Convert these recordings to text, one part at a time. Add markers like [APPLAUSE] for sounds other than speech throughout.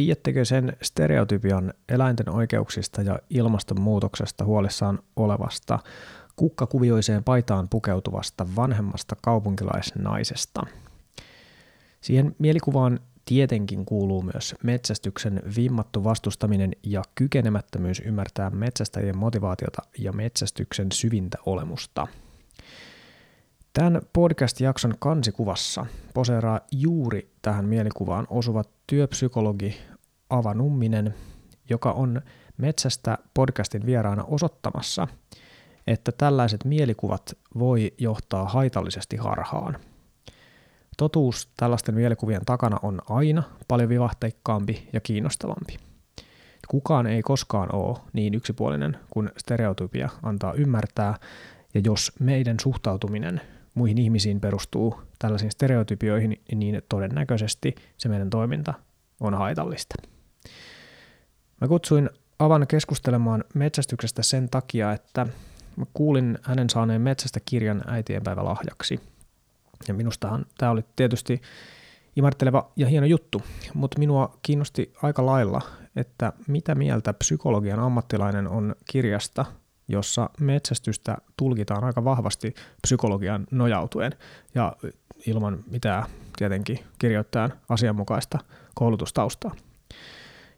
Tiedättekö sen stereotypian eläinten oikeuksista ja ilmastonmuutoksesta huolissaan olevasta kukkakuvioiseen paitaan pukeutuvasta vanhemmasta kaupunkilaisnaisesta? Siihen mielikuvaan tietenkin kuuluu myös metsästyksen vimmattu vastustaminen ja kykenemättömyys ymmärtää metsästäjien motivaatiota ja metsästyksen syvintä olemusta. Tämän podcast-jakson kansikuvassa poseeraa juuri tähän mielikuvaan osuva työpsykologi Ava Numminen, joka on Metsästä podcastin vieraana osoittamassa, että tällaiset mielikuvat voi johtaa haitallisesti harhaan – Totuus tällaisten mielikuvien takana on aina paljon vivahteikkaampi ja kiinnostavampi. Kukaan ei koskaan ole niin yksipuolinen kuin stereotypia antaa ymmärtää, ja jos meidän suhtautuminen muihin ihmisiin perustuu tällaisiin stereotypioihin, niin todennäköisesti se meidän toiminta on haitallista. Mä kutsuin Avan keskustelemaan metsästyksestä sen takia, että mä kuulin hänen saaneen metsästä kirjan äitienpäivä lahjaksi – ja minustahan tämä oli tietysti imarteleva ja hieno juttu, mutta minua kiinnosti aika lailla, että mitä mieltä psykologian ammattilainen on kirjasta, jossa metsästystä tulkitaan aika vahvasti psykologian nojautuen ja ilman mitään tietenkin kirjoittajan asianmukaista koulutustaustaa.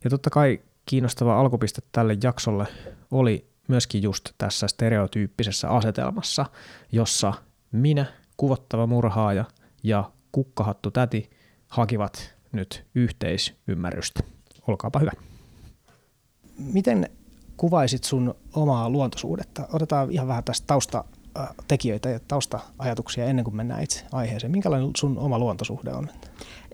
Ja totta kai kiinnostava alkupiste tälle jaksolle oli myöskin just tässä stereotyyppisessä asetelmassa, jossa minä kuvottava murhaaja ja kukkahattu täti hakivat nyt yhteisymmärrystä. Olkaapa hyvä. Miten kuvaisit sun omaa luontosuhdetta? Otetaan ihan vähän tästä taustatekijöitä ja tausta-ajatuksia ennen kuin mennään itse aiheeseen. Minkälainen sun oma luontosuhde on?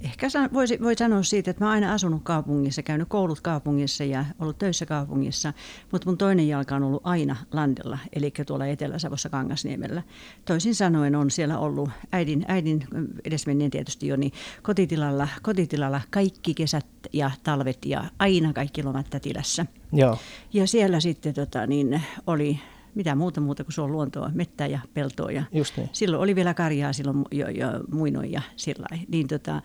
Ehkä voisi, voi sanoa siitä, että mä oon aina asunut kaupungissa, käynyt koulut kaupungissa ja ollut töissä kaupungissa, mutta mun toinen jalka on ollut aina landella, eli tuolla Etelä-Savossa Kangasniemellä. Toisin sanoen on siellä ollut äidin, äidin edesmenneen tietysti jo, niin kotitilalla, kotitilalla kaikki kesät ja talvet ja aina kaikki lomat tätilässä. Joo. Ja siellä sitten tota, niin oli mitä muuta muuta kuin se on luontoa, mettää ja peltoa. Ja Just niin. Silloin oli vielä karjaa silloin jo, jo muinoin ja sillä Niin tota,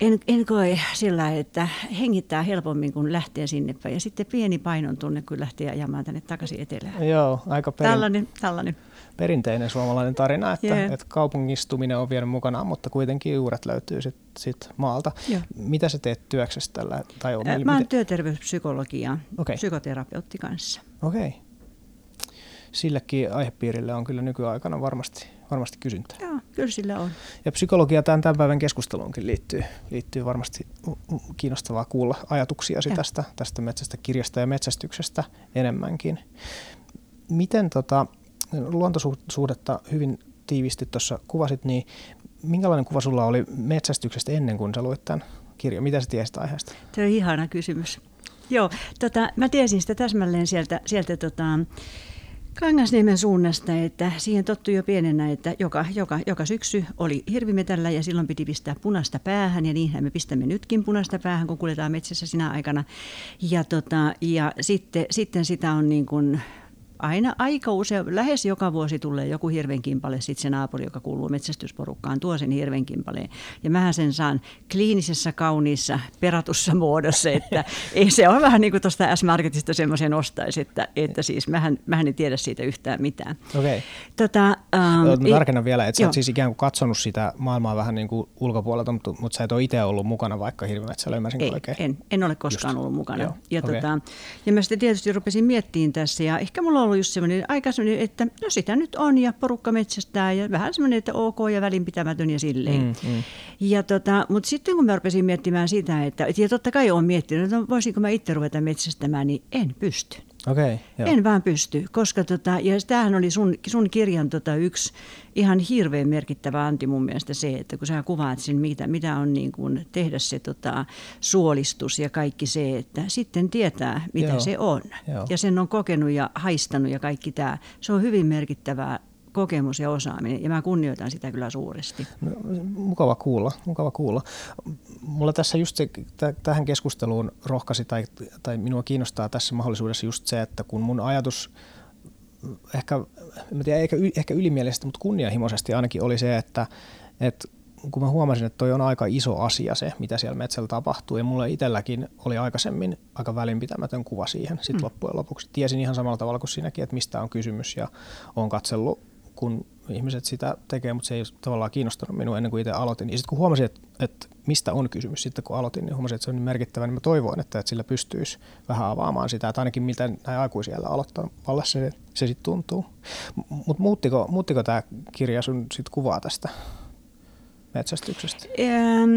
en, en koe sillä että hengittää helpommin, kuin lähtee sinne päin. Ja sitten pieni painon tunne, kun lähtee ajamaan tänne takaisin etelään. Joo, aika perin... tällainen, tällainen. perinteinen suomalainen tarina, että, yeah. että kaupungistuminen on vienyt mukanaan, mutta kuitenkin juuret löytyy sit, sit maalta. Joo. Mitä sä teet työksessä tällä? Tai on, Mä oon työterveyspsykologia, okay. psykoterapeutti kanssa. Okei. Okay sillekin aihepiirille on kyllä nykyaikana varmasti, varmasti kysyntää. Joo, kyllä sillä on. Ja psykologia tämän, tämän päivän keskusteluunkin liittyy, liittyy varmasti kiinnostavaa kuulla ajatuksiasi tästä, tästä metsästä kirjasta ja metsästyksestä enemmänkin. Miten tota, luontosuhdetta hyvin tiivisti tuossa kuvasit, niin minkälainen kuva sulla oli metsästyksestä ennen kuin sä luit tämän kirjan? Mitä sä tiesit aiheesta? Tämä on ihana kysymys. Joo, tota, mä tiesin sitä täsmälleen sieltä, sieltä tota, Kangasniemen suunnasta, että siihen tottui jo pienenä, että joka, joka, joka syksy oli hirvimetällä ja silloin piti pistää punaista päähän ja niinhän me pistämme nytkin punaista päähän, kun kuljetaan metsässä sinä aikana. Ja, tota, ja sitten, sitten sitä on niin kuin aina aika usein, lähes joka vuosi tulee joku hirvenkimpale, sitten se naapuri, joka kuuluu metsästysporukkaan, tuo sen hirvenkimpaleen. Ja mähän sen saan kliinisessä, kauniissa, peratussa muodossa, että [LAUGHS] ei se ole vähän niin kuin tuosta S-Marketista semmoisen ostaisi, että, että siis mähän, mähän en tiedä siitä yhtään mitään. Okei. Okay. Tota, ähm, Mä tarkennan vielä, että sä oot siis ikään kuin katsonut sitä maailmaa vähän niin kuin ulkopuolelta, mutta, mutta sä et ole itse ollut mukana vaikka hirvimetsällä, ymmärsinkö ei, oikein? En, en ole koskaan Just. ollut mukana. Joo. Ja, okay. tota, ja mä sitten tietysti rupesin miettimään tässä ja ehkä mulla on ollut just semmoinen aika semmoinen, että no sitä nyt on ja porukka metsästää ja vähän semmoinen, että ok ja välinpitämätön ja silleen. Mm, mm. Ja tota, mutta sitten kun mä rupesin miettimään sitä, että ja totta kai olen miettinyt, että no voisinko mä itse ruveta metsästämään, niin en pysty. Okay, en vaan pysty, koska tota, ja tämähän oli sun, sun kirjan tota, yksi ihan hirveän merkittävä anti mun mielestä se, että kun sä kuvaat sen, mitä, mitä on niin kuin tehdä se tota, suolistus ja kaikki se, että sitten tietää, mitä Joo. se on. Joo. Ja sen on kokenut ja haistanut ja kaikki tämä. Se on hyvin merkittävää kokemus ja osaaminen, ja mä kunnioitan sitä kyllä suuresti. No, mukava kuulla, mukava kuulla. Mulla tässä just se, t- tähän keskusteluun rohkasi tai, tai minua kiinnostaa tässä mahdollisuudessa just se, että kun mun ajatus ehkä, en tiedä, ehkä, ehkä ylimielisesti, mutta kunnianhimoisesti ainakin oli se, että, että kun mä huomasin, että toi on aika iso asia se, mitä siellä metsällä tapahtuu, ja mulle itselläkin oli aikaisemmin aika välinpitämätön kuva siihen sit mm. loppujen lopuksi. Tiesin ihan samalla tavalla kuin sinäkin, että mistä on kysymys, ja on katsellut, kun ihmiset sitä tekee, mutta se ei tavallaan kiinnostanut minua ennen kuin itse aloitin. Ja sitten kun huomasin, että, että mistä on kysymys sitten kun aloitin, niin huomasin, että se on niin merkittävä, niin mä toivoin, että, että sillä pystyisi vähän avaamaan sitä, että ainakin mitä näin aikuisia aloittamalla se, se sitten tuntuu. Mutta muuttiko, muuttiko tämä kirja sun sit kuvaa tästä metsästyksestä? Ähm,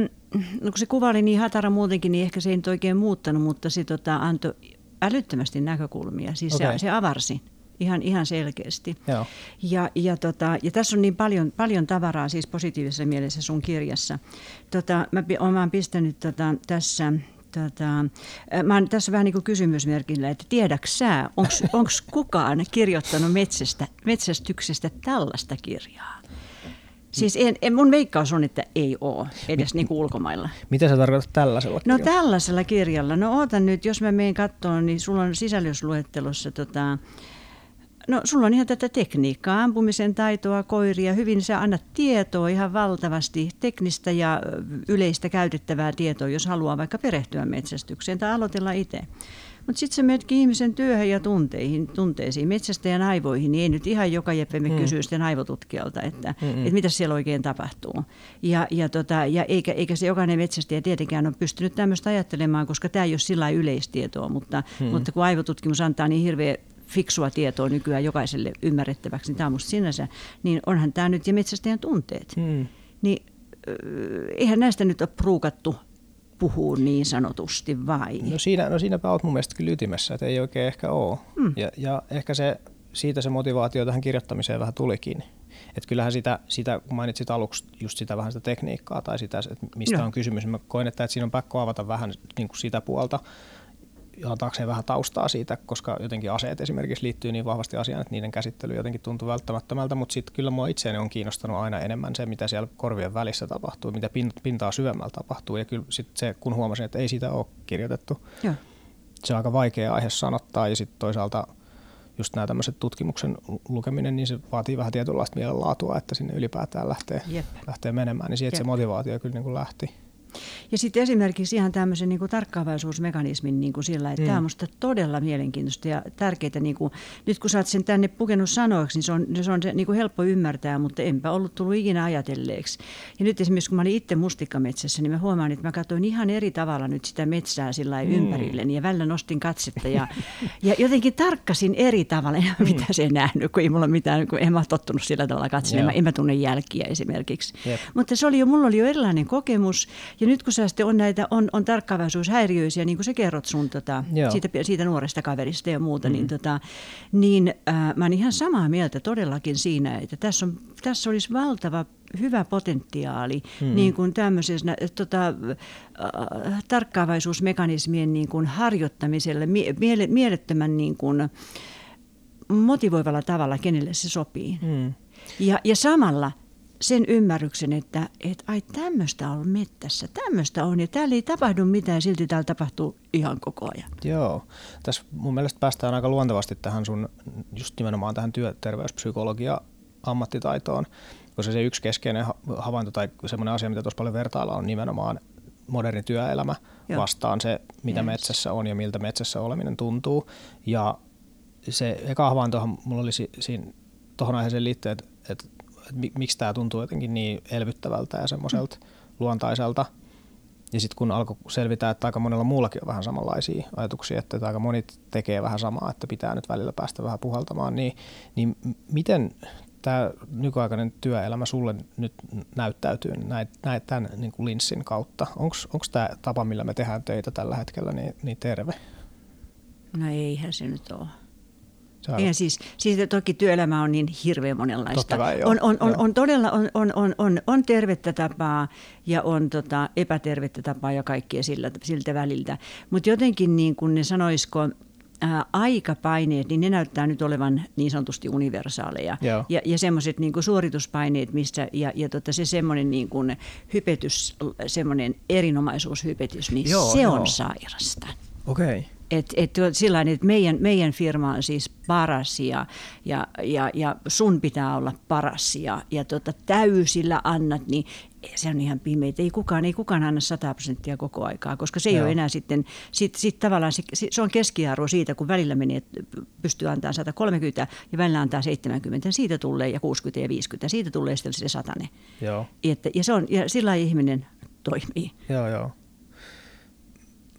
no kun se kuva oli niin hatara muutenkin, niin ehkä se ei nyt oikein muuttanut, mutta se tota, antoi älyttömästi näkökulmia. Siis okay. se, se avarsi ihan, ihan selkeästi. Joo. Ja, ja, tota, ja tässä on niin paljon, paljon tavaraa siis positiivisessa mielessä sun kirjassa. Tota, mä olen pistänyt tota, tässä Tota, mä oon tässä vähän niin kuin kysymysmerkillä, että tiedäks sä, onko [LAUGHS] kukaan kirjoittanut metsästä, metsästyksestä tällaista kirjaa? Siis en, en, mun veikkaus on, että ei ole edes niin kuin ulkomailla. Mitä sä tarkoitat tällaisella kirjalla? No tällaisella kirjalla. No ootan nyt, jos mä menen katsomaan, niin sulla on sisällysluettelossa tota, No sulla on ihan tätä tekniikkaa, ampumisen taitoa, koiria, hyvin sä annat tietoa ihan valtavasti, teknistä ja yleistä käytettävää tietoa, jos haluaa vaikka perehtyä metsästykseen tai aloitella itse. Mutta sitten sä menetkin ihmisen työhön ja tunteihin, tunteisiin, metsästäjän aivoihin, niin ei nyt ihan joka jeppemme mm. kysyä sitten aivotutkijalta, että, että mitä siellä oikein tapahtuu. Ja, ja, tota, ja eikä, eikä se jokainen metsästäjä tietenkään ole pystynyt tämmöistä ajattelemaan, koska tämä ei ole sillä yleistietoa, mutta, mm. mutta kun aivotutkimus antaa niin hirveä fiksua tietoa nykyään jokaiselle ymmärrettäväksi, niin tämä on musta sinänsä, niin onhan tämä nyt ja metsästäjän tunteet. Hmm. Niin eihän näistä nyt ole pruukattu puhua niin sanotusti vai? No, siinä, no siinäpä olet mun mielestä kyllä ytimessä, että ei oikein ehkä ole. Hmm. Ja, ja ehkä se, siitä se motivaatio tähän kirjoittamiseen vähän tulikin. Että kyllähän sitä, sitä, kun mainitsit aluksi just sitä vähän sitä tekniikkaa tai sitä, että mistä no. on kysymys, niin mä koen, että, että siinä on pakko avata vähän niin kuin sitä puolta, antaakseen vähän taustaa siitä, koska jotenkin aseet esimerkiksi liittyy niin vahvasti asiaan, että niiden käsittely jotenkin tuntuu välttämättömältä, mutta sitten kyllä mua itseäni on kiinnostanut aina enemmän se, mitä siellä korvien välissä tapahtuu, mitä pintaa syvemmällä tapahtuu, ja kyllä sitten se, kun huomasin, että ei sitä ole kirjoitettu, Joo. se on aika vaikea aihe sanottaa, ja sitten toisaalta just nämä tämmöiset tutkimuksen lukeminen, niin se vaatii vähän tietynlaista mielenlaatua, että sinne ylipäätään lähtee, lähtee menemään, niin siitä Jep. se motivaatio kyllä niin kuin lähti. Ja sitten esimerkiksi ihan tämmöisen niin kuin tarkkaavaisuusmekanismin niin kuin sillä, että mm. tämä on minusta todella mielenkiintoista ja tärkeää. Niin kuin, nyt kun sä oot sen tänne pukenut sanoiksi, niin se on se, on se niin kuin helppo ymmärtää, mutta enpä ollut tullut ikinä ajatelleeksi. Ja nyt esimerkiksi kun mä olin itse mustikkametsässä, niin mä huomaan, että mä katsoin ihan eri tavalla nyt sitä metsää sillä mm. ympärilleni ja välillä nostin katsetta ja, ja jotenkin tarkkasin eri tavalla, en mm. mitä se nähnyt, kun ei mulla mitään, kun en mä tottunut sillä tavalla katselemaan, en mä tunne jälkiä esimerkiksi. Yep. Mutta se oli jo, mulla oli jo erilainen kokemus ja nyt kun sä sitten on näitä, on, on tarkkaavaisuushäiriöisiä, niin kuin sä kerrot sun tota, siitä, siitä, nuoresta kaverista ja muuta, niin mm. niin, tota, niin äh, mä oon ihan samaa mieltä todellakin siinä, että tässä, on, tässä olisi valtava hyvä potentiaali mm. niin kuin tämmöisessä tota, äh, tarkkaavaisuusmekanismien niin kuin harjoittamiselle mie- mielettömän niin kuin motivoivalla tavalla, kenelle se sopii. Mm. Ja, ja samalla sen ymmärryksen, että, että ai tämmöistä on mettässä, tämmöistä on ja täällä ei tapahdu mitään, silti täällä tapahtuu ihan koko ajan. Joo, tässä mun mielestä päästään aika luontevasti tähän sun, just nimenomaan tähän työterveyspsykologia ammattitaitoon, koska se yksi keskeinen havainto tai semmoinen asia, mitä tuossa paljon vertailla on nimenomaan moderni työelämä Joo. vastaan se, mitä yes. metsässä on ja miltä metsässä oleminen tuntuu. Ja se eka havaintohan mulla oli siinä tuohon aiheeseen liittyen, että, että miksi tämä tuntuu jotenkin niin elvyttävältä ja semmoiselta mm. luontaiselta. Ja sitten kun alkoi selvitä, että aika monella muullakin on vähän samanlaisia ajatuksia, että aika moni tekee vähän samaa, että pitää nyt välillä päästä vähän puhaltamaan, niin, niin miten tämä nykyaikainen työelämä sulle nyt näyttäytyy näin, näin tämän niin kuin linssin kautta? Onko tämä tapa, millä me tehdään töitä tällä hetkellä, niin, niin terve? No eihän se nyt ole. Ja siis, siis toki työelämä on niin hirveän monenlaista. Kai, on, on, on, on, todella on, on, on, on, on tervettä tapaa ja on tota, epätervettä tapaa ja kaikkia sillä, siltä väliltä. Mutta jotenkin niin kuin ne sanoisiko, ää, aikapaineet, niin ne näyttää nyt olevan niin sanotusti universaaleja. Joo. Ja, ja semmoiset niin suorituspaineet, missä, ja, ja tota, se semmoinen niin kuin hypetys, semmoinen erinomaisuushypetys, niin joo, se joo. on sairasta. Okei. Okay. Et, et, sillain, että meidän, meidän firma on siis paras ja, ja, ja, ja sun pitää olla paras ja, ja tota, täysillä annat, niin se on ihan pimeitä. Ei kukaan, ei kukaan anna 100 prosenttia koko aikaa, koska se ei Joo. ole enää sitten, sit, sit tavallaan se, se on keskiarvo siitä, kun välillä menee, että pystyy antamaan 130 ja välillä antaa 70, siitä tulee ja 60 ja 50, siitä tulee sitten se satane. Joo. Että, ja, se on, ja sillä ihminen toimii. Joo, joo.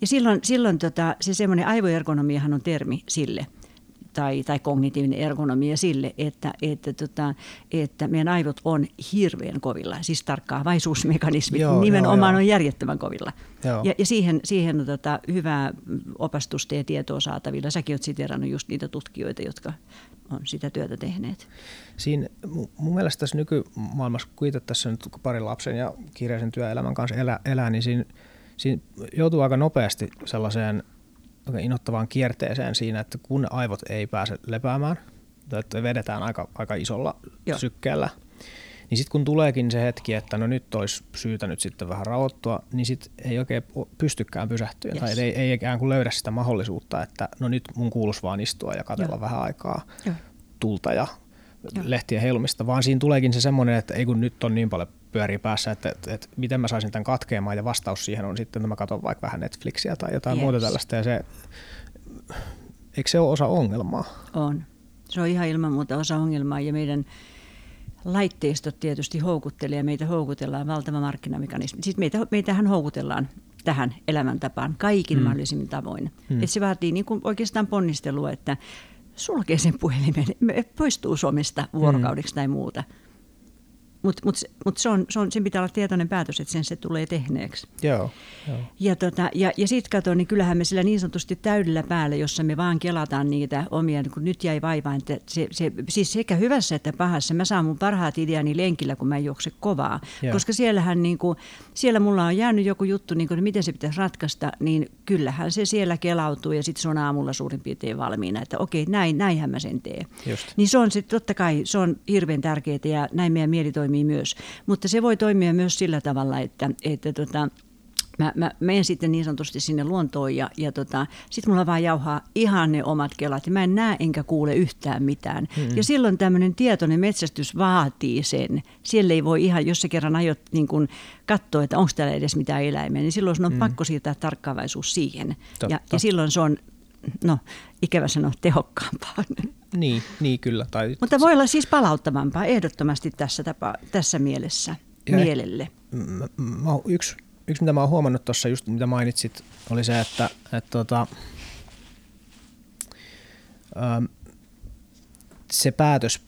Ja silloin, silloin tota, se semmoinen aivoergonomiahan on termi sille, tai, tai kognitiivinen ergonomia sille, että, että, tota, että meidän aivot on hirveän kovilla. Siis tarkkaavaisuusmekanismit joo, nimenomaan joo, on järjettömän kovilla. Joo. Ja, ja siihen, siihen on tota, hyvää opastusta ja tietoa saatavilla. Säkin olet siterannut just niitä tutkijoita, jotka on sitä työtä tehneet. Siinä mun mielestä tässä nykymaailmassa, kun itse tässä nyt pari lapsen ja kirjaisen työelämän kanssa elää, elää niin siinä, siinä joutuu aika nopeasti sellaiseen – innoittavaan kierteeseen siinä, että kun aivot ei pääse lepäämään, että vedetään aika, aika isolla Joo. sykkeellä, niin sitten kun tuleekin se hetki, että no nyt olisi syytä nyt sitten vähän rauhoittua, niin sitten ei oikein pystykään pysähtyä yes. tai ei, ei ikään kuin löydä sitä mahdollisuutta, että no nyt mun kuulus vaan istua ja katella Joo. vähän aikaa Joo. tulta ja Joo. lehtien heilumista, vaan siinä tuleekin se semmoinen, että ei kun nyt on niin paljon pyörii päässä, että, että, että miten mä saisin tämän katkeamaan ja vastaus siihen on sitten, että mä katson vaikka vähän Netflixiä tai jotain yes. muuta tällaista ja se, eikö se ole osa ongelmaa? On. Se on ihan ilman muuta osa ongelmaa ja meidän laitteistot tietysti houkuttelee ja meitä houkutellaan valtava markkinamekanismi. Siis meitä, meitähän houkutellaan tähän elämäntapaan kaikin hmm. mahdollisimmin tavoin. Hmm. Et se vaatii niin kuin oikeastaan ponnistelua, että sulkee sen puhelimen, poistuu somesta vuorokaudeksi hmm. tai muuta – mutta mut, mut se on, se on, sen pitää olla tietoinen päätös, että sen se tulee tehneeksi. Joo, joo. Ja, tota, ja, ja sitten kato, niin kyllähän me sillä niin sanotusti täydellä päällä, jossa me vaan kelataan niitä omia, niin kun nyt jäi vaivaan. Että se, se, siis sekä hyvässä että pahassa. Mä saan mun parhaat ideani lenkillä, kun mä en juokse kovaa. Joo. Koska siellähän niin kuin, siellä mulla on jäänyt joku juttu, niin kuin, miten se pitäisi ratkaista, niin kyllähän se siellä kelautuu ja sitten se on aamulla suurin piirtein valmiina, että okei, näin, näinhän mä sen teen. Just. Niin se on sitten totta kai, se on hirveän tärkeää ja näin meidän mieli toimii toimii myös. Mutta se voi toimia myös sillä tavalla, että, että tota, mä, mä menen sitten niin sanotusti sinne luontoon ja, ja tota, sitten mulla vaan jauhaa ihan ne omat kelat ja mä en näe enkä kuule yhtään mitään. Mm-hmm. Ja silloin tämmöinen tietoinen metsästys vaatii sen. Siellä ei voi ihan, jos sä kerran aiot niin kun katsoa, että onko täällä edes mitään eläimiä, niin silloin sun on mm. pakko siirtää tarkkaavaisuus siihen. Ja, ja silloin se on, no ikävä sanoa, tehokkaampaa. Niin, niin kyllä. Tai... Mutta voi olla siis palauttavampaa ehdottomasti tässä, tapa, tässä mielessä, ja mielelle. Mä, mä, yksi, yksi, mitä mä oon huomannut tuossa, just mitä mainitsit, oli se, että, että tota, ähm, se päätös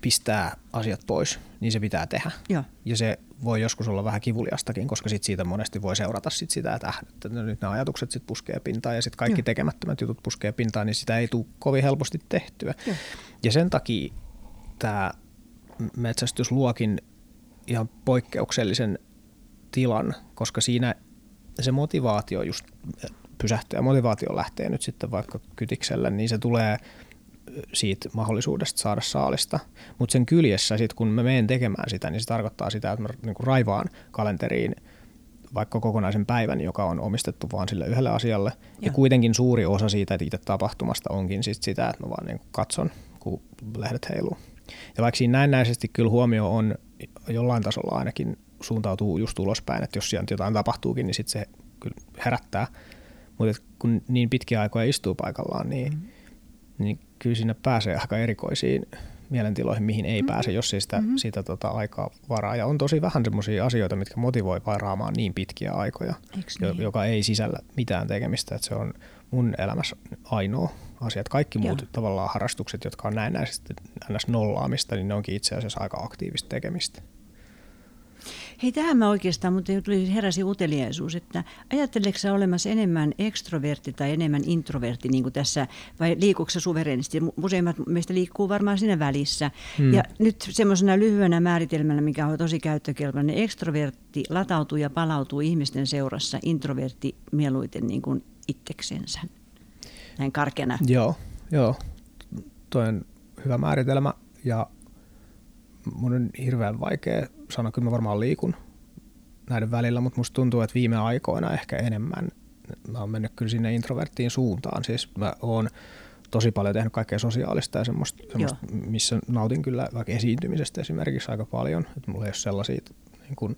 pistää asiat pois, niin se pitää tehdä. Joo. Ja se voi joskus olla vähän kivuliastakin, koska sit siitä monesti voi seurata sit sitä, että, äh, että nyt nämä ajatukset sit puskee pintaan ja sitten kaikki Joo. tekemättömät jutut puskee pintaan, niin sitä ei tule kovin helposti tehtyä. Joo. Ja sen takia tämä metsästys luokin ihan poikkeuksellisen tilan, koska siinä se motivaatio just pysähtyä, motivaatio lähtee nyt sitten vaikka kytiksellä, niin se tulee – siitä mahdollisuudesta saada saalista. Mutta sen kyljessä, sit kun mä menen tekemään sitä, niin se tarkoittaa sitä, että mä niinku raivaan kalenteriin vaikka kokonaisen päivän, joka on omistettu vain sille yhdelle asialle. Ja, ja kuitenkin suuri osa siitä että itse tapahtumasta onkin sit sitä, että mä vaan niin katson, kun lehdet heiluu. Ja vaikka siinä näennäisesti kyllä huomio on jollain tasolla ainakin suuntautuu just ulospäin, että jos siellä jotain tapahtuukin, niin sitten se kyllä herättää. Mutta kun niin pitkiä aikoja istuu paikallaan, niin, mm-hmm. Niin kyllä siinä pääsee aika erikoisiin mielentiloihin, mihin ei mm-hmm. pääse, jos ei sitä, mm-hmm. sitä tota aikaa varaa. Ja on tosi vähän semmoisia asioita, mitkä motivoi varaamaan niin pitkiä aikoja, niin? joka ei sisällä mitään tekemistä. Että se on mun elämässä ainoa asia. Että kaikki muut Joo. tavallaan harrastukset, jotka on näennäisesti ns. nollaamista, niin ne onkin itse asiassa aika aktiivista tekemistä. Hei, tähän mä oikeastaan, mutta tuli heräsi uteliaisuus, että ajatteleeko sä olemassa enemmän ekstrovertti tai enemmän introvertti niin kuin tässä, vai liikuuko sä suverenisti? Useimmat meistä liikkuu varmaan siinä välissä. Hmm. Ja nyt semmoisena lyhyenä määritelmänä, mikä on tosi käyttökelpoinen, ekstrovertti latautuu ja palautuu ihmisten seurassa, introvertti mieluiten niin kuin itseksensä. Näin karkena. Joo, joo. Toi on hyvä määritelmä ja mun on hirveän vaikea sanoa, kyllä mä varmaan liikun näiden välillä, mutta musta tuntuu, että viime aikoina ehkä enemmän mä oon mennyt kyllä sinne introverttiin suuntaan. Siis mä oon tosi paljon tehnyt kaikkea sosiaalista ja semmoista, semmoista missä nautin kyllä vaikka esiintymisestä esimerkiksi aika paljon. Että mulla ei ole sellaisia niin kuin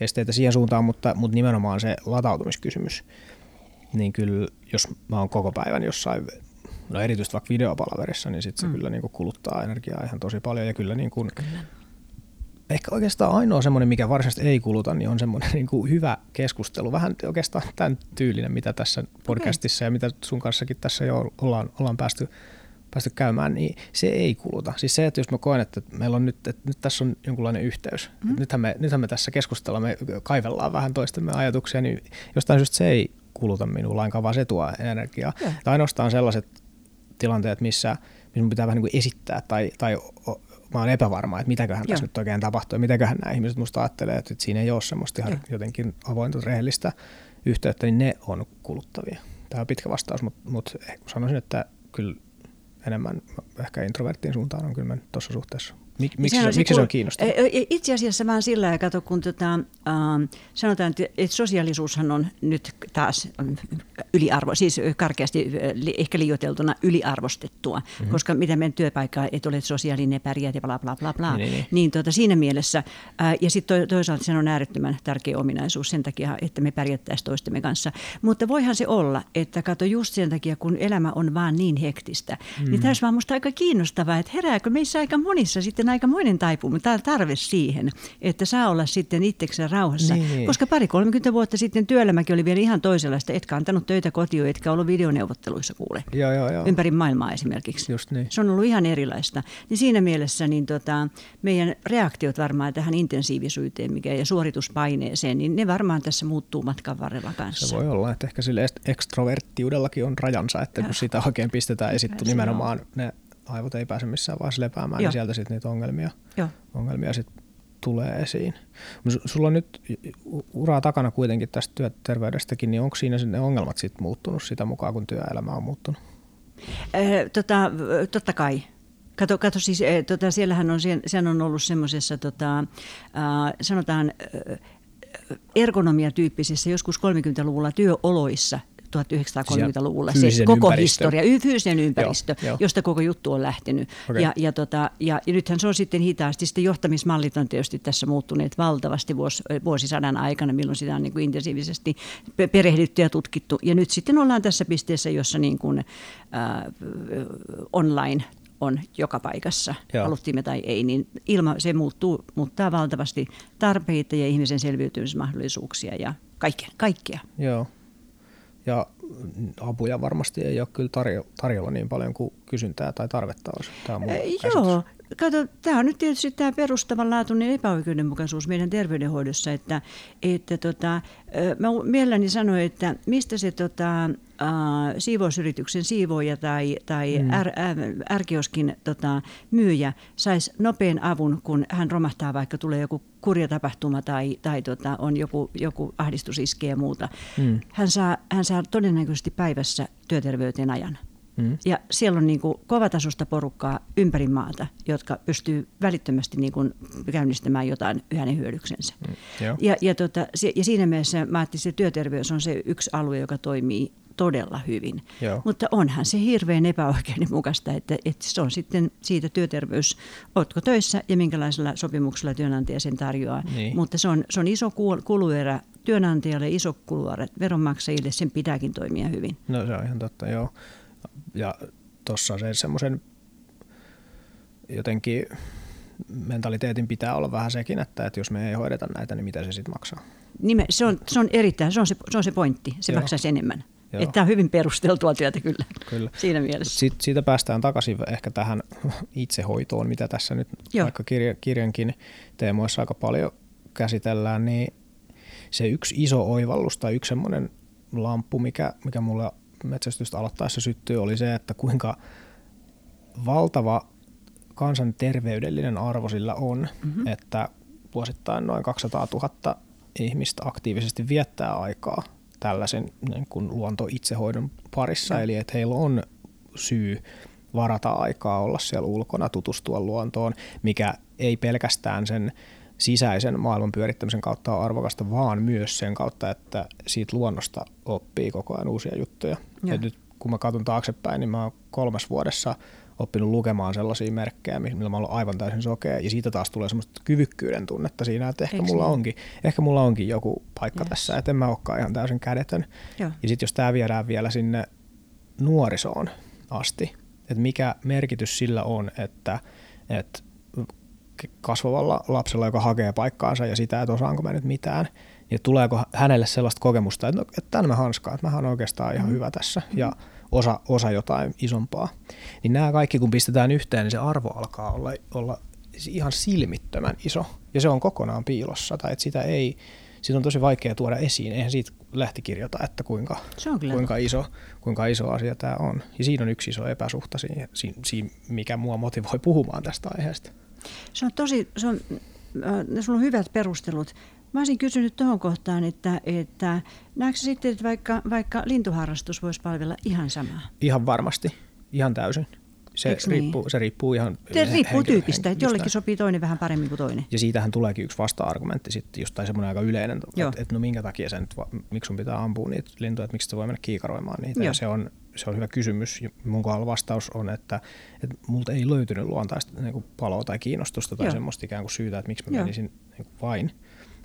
esteitä siihen suuntaan, mutta, mutta nimenomaan se latautumiskysymys, niin kyllä jos mä oon koko päivän jossain, no erityisesti vaikka videopalaverissa, niin sitten se mm. kyllä niin kuin kuluttaa energiaa ihan tosi paljon ja kyllä, niin kuin, kyllä. Ehkä oikeastaan ainoa semmoinen, mikä varsinaisesti ei kuluta, niin on semmoinen [LAUGHS] niin kuin hyvä keskustelu, vähän oikeastaan tämän tyylinen, mitä tässä podcastissa okay. ja mitä sun kanssakin tässä jo ollaan, ollaan päästy päästy käymään, niin se ei kuluta. Siis se, että jos mä koen, että meillä on nyt, että nyt tässä on jonkunlainen yhteys, mm. nythän, me, nythän me tässä keskustellaan, me kaivellaan vähän toistemme ajatuksia, niin jostain syystä se ei kuluta minua lainkaan, vaan se tuo energiaa. Ja. Tai ainoastaan sellaiset tilanteet, missä, missä mun pitää vähän niin kuin esittää tai, tai mä oon epävarma, että mitäköhän tässä nyt oikein tapahtuu ja mitäköhän nämä ihmiset musta ajattelee, että siinä ei ole semmoista ihan jotenkin avointa, rehellistä yhteyttä, niin ne on kuluttavia. Tämä on pitkä vastaus, mutta, mutta sanoisin, että kyllä enemmän ehkä introverttiin suuntaan on kyllä tuossa suhteessa. Mik, miksi, se, miksi se on kiinnostavaa? Itse asiassa vaan sillä ja kato, kun tota, äh, sanotaan, että, sosiaalisuushan on nyt taas yliarvo, siis karkeasti ehkä liioiteltuna yliarvostettua, mm-hmm. koska mitä meidän työpaikka, että olet sosiaalinen, pärjäät ja bla bla bla bla. Niin, niin, niin. niin tota, siinä mielessä, äh, ja sitten to, toisaalta se on äärettömän tärkeä ominaisuus sen takia, että me pärjättäisiin toistemme kanssa. Mutta voihan se olla, että kato just sen takia, kun elämä on vaan niin hektistä, mm. niin tässä vaan musta aika kiinnostavaa, että herääkö meissä aika monissa sitten sitten aikamoinen taipumus, tarve siihen, että saa olla sitten itsekseen rauhassa. Niin, niin. Koska pari 30 vuotta sitten työelämäkin oli vielä ihan toisenlaista, etkä antanut töitä kotiin, etkä ollut videoneuvotteluissa kuule. Joo, joo, joo. Ympäri maailmaa esimerkiksi. Just niin. Se on ollut ihan erilaista. Niin siinä mielessä niin tota, meidän reaktiot varmaan tähän intensiivisuuteen mikä, ja suorituspaineeseen, niin ne varmaan tässä muuttuu matkan varrella kanssa. Se voi olla, että ehkä sille ekstroverttiudellakin on rajansa, että kun sitä oikein pistetään esitty nimenomaan ne aivot ei pääse missään vaiheessa lepäämään, niin Joo. niin sieltä sitten niitä ongelmia, Joo. ongelmia sit tulee esiin. Sulla on nyt uraa takana kuitenkin tästä työterveydestäkin, niin onko siinä ne ongelmat sitten muuttunut sitä mukaan, kun työelämä on muuttunut? Äh, tota, totta kai. Kato, kato siis, tota, siellähän on, sehän on ollut semmoisessa, tota, äh, sanotaan, ergonomiatyyppisissä joskus 30-luvulla työoloissa 1930-luvulla se koko ympäristö. historia, fyysinen ympäristö, joo, josta koko juttu on lähtenyt. Okay. Ja, ja, tota, ja, ja nythän se on sitten hitaasti, sitten johtamismallit on tietysti tässä muuttuneet valtavasti vuos, vuosisadan aikana, milloin sitä on niin kuin intensiivisesti perehdytty ja tutkittu. Ja nyt sitten ollaan tässä pisteessä, jossa niin kuin, äh, online on joka paikassa, Joo. haluttiin me tai ei, niin ilma, se muuttuu, muuttaa valtavasti tarpeita ja ihmisen selviytymismahdollisuuksia ja kaikkea. kaikkea. Joo ja apuja varmasti ei ole kyllä tarjo- tarjolla niin paljon kuin kysyntää tai tarvetta olisi. Tämä on Joo, kato, tämä on nyt tietysti tämä perustavanlaatuinen epäoikeudenmukaisuus meidän terveydenhoidossa, että, että tota, mä mielelläni sanoin, että mistä se tota, äh, siivousyrityksen siivooja tai, tai mm. ärkioskin tota, myyjä saisi nopean avun, kun hän romahtaa, vaikka tulee joku kurja tapahtuma tai, tai tota, on joku, joku ahdistusiske ja muuta. Mm. Hän, saa, hän saa todennäköisesti päivässä työterveyteen ajan. Mm. Ja siellä on niin kuin kovatasosta porukkaa ympäri maata, jotka pystyy välittömästi niin kuin käynnistämään jotain hänen hyödyksensä. Mm. Ja, ja, tota, ja siinä mielessä mä ajattelin, että työterveys on se yksi alue, joka toimii todella hyvin. Joo. Mutta onhan se hirveän epäoikeudenmukaista, että, että se on sitten siitä työterveys, oletko töissä ja minkälaisella sopimuksella työnantaja sen tarjoaa. Niin. Mutta se on, se on iso kuluerä työnantajalle, iso kuluerä veronmaksajille, sen pitääkin toimia hyvin. No se on ihan totta, joo. Ja tuossa se semmoisen jotenkin mentaliteetin pitää olla vähän sekin, että, että jos me ei hoideta näitä, niin mitä se sitten maksaa? Nime, se, on, se on erittäin, se on se, se, on se pointti, se Joo. maksaisi enemmän. Että tämä on hyvin perusteltua työtä kyllä, kyllä. siinä mielessä. Sitten siitä päästään takaisin ehkä tähän itsehoitoon, mitä tässä nyt Joo. vaikka kirja, kirjankin teemoissa aika paljon käsitellään, niin se yksi iso oivallus tai yksi semmoinen lamppu, mikä, mikä mulle metsästystä aloittaessa syttyy, oli se, että kuinka valtava kansanterveydellinen arvo sillä on, mm-hmm. että vuosittain noin 200 000 ihmistä aktiivisesti viettää aikaa tällaisen niin kuin luonto-itsehoidon parissa, ja. eli että heillä on syy varata aikaa olla siellä ulkona, tutustua luontoon, mikä ei pelkästään sen sisäisen maailman pyörittämisen kautta on arvokasta, vaan myös sen kautta, että siitä luonnosta oppii koko ajan uusia juttuja. Et nyt kun mä katson taaksepäin, niin mä oon kolmas vuodessa oppinut lukemaan sellaisia merkkejä, millä mä olen aivan täysin sokea, ja siitä taas tulee semmoista kyvykkyyden tunnetta siinä, että ehkä mulla, niin? onkin, ehkä mulla onkin joku paikka yes. tässä, että en mä olekaan ihan täysin kädetön. Joo. Ja sitten jos tämä viedään vielä sinne nuorisoon asti, että mikä merkitys sillä on, että, että kasvavalla lapsella, joka hakee paikkaansa ja sitä, että osaanko mä nyt mitään, niin tuleeko hänelle sellaista kokemusta, että, no, että tämän mä hanskaan, että mä oon oikeastaan ihan mm. hyvä tässä ja osa, osa jotain isompaa. Niin nämä kaikki kun pistetään yhteen, niin se arvo alkaa olla, olla ihan silmittömän iso ja se on kokonaan piilossa tai että sitä ei, siitä on tosi vaikea tuoda esiin. Eihän siitä lähtikirjoita, että kuinka, kuinka, iso, kuinka iso asia tämä on. Ja siinä on yksi iso epäsuhta siinä, siinä, mikä mua motivoi puhumaan tästä aiheesta. Se on tosi, se on, äh, sulla on hyvät perustelut. Mä olisin kysynyt tuohon kohtaan, että, että näetkö sitten, että vaikka, vaikka lintuharrastus voisi palvella ihan samaa? Ihan varmasti, ihan täysin. Se riippuu, niin? se riippuu ihan Se riippuu henkilö, tyypistä, että jollekin sopii toinen vähän paremmin kuin toinen. Ja siitähän tuleekin yksi vasta-argumentti sitten, just tai semmoinen aika yleinen, että, että no minkä takia sen, miksi sun pitää ampua niitä lintuja, että miksi se voi mennä kiikaroimaan niitä. Ja se on, se on hyvä kysymys. Mun kohdalla vastaus on, että, että multa ei löytynyt luontaista niin kuin paloa tai kiinnostusta tai Joo. semmoista ikään kuin syytä, että miksi mä Joo. menisin niin kuin vain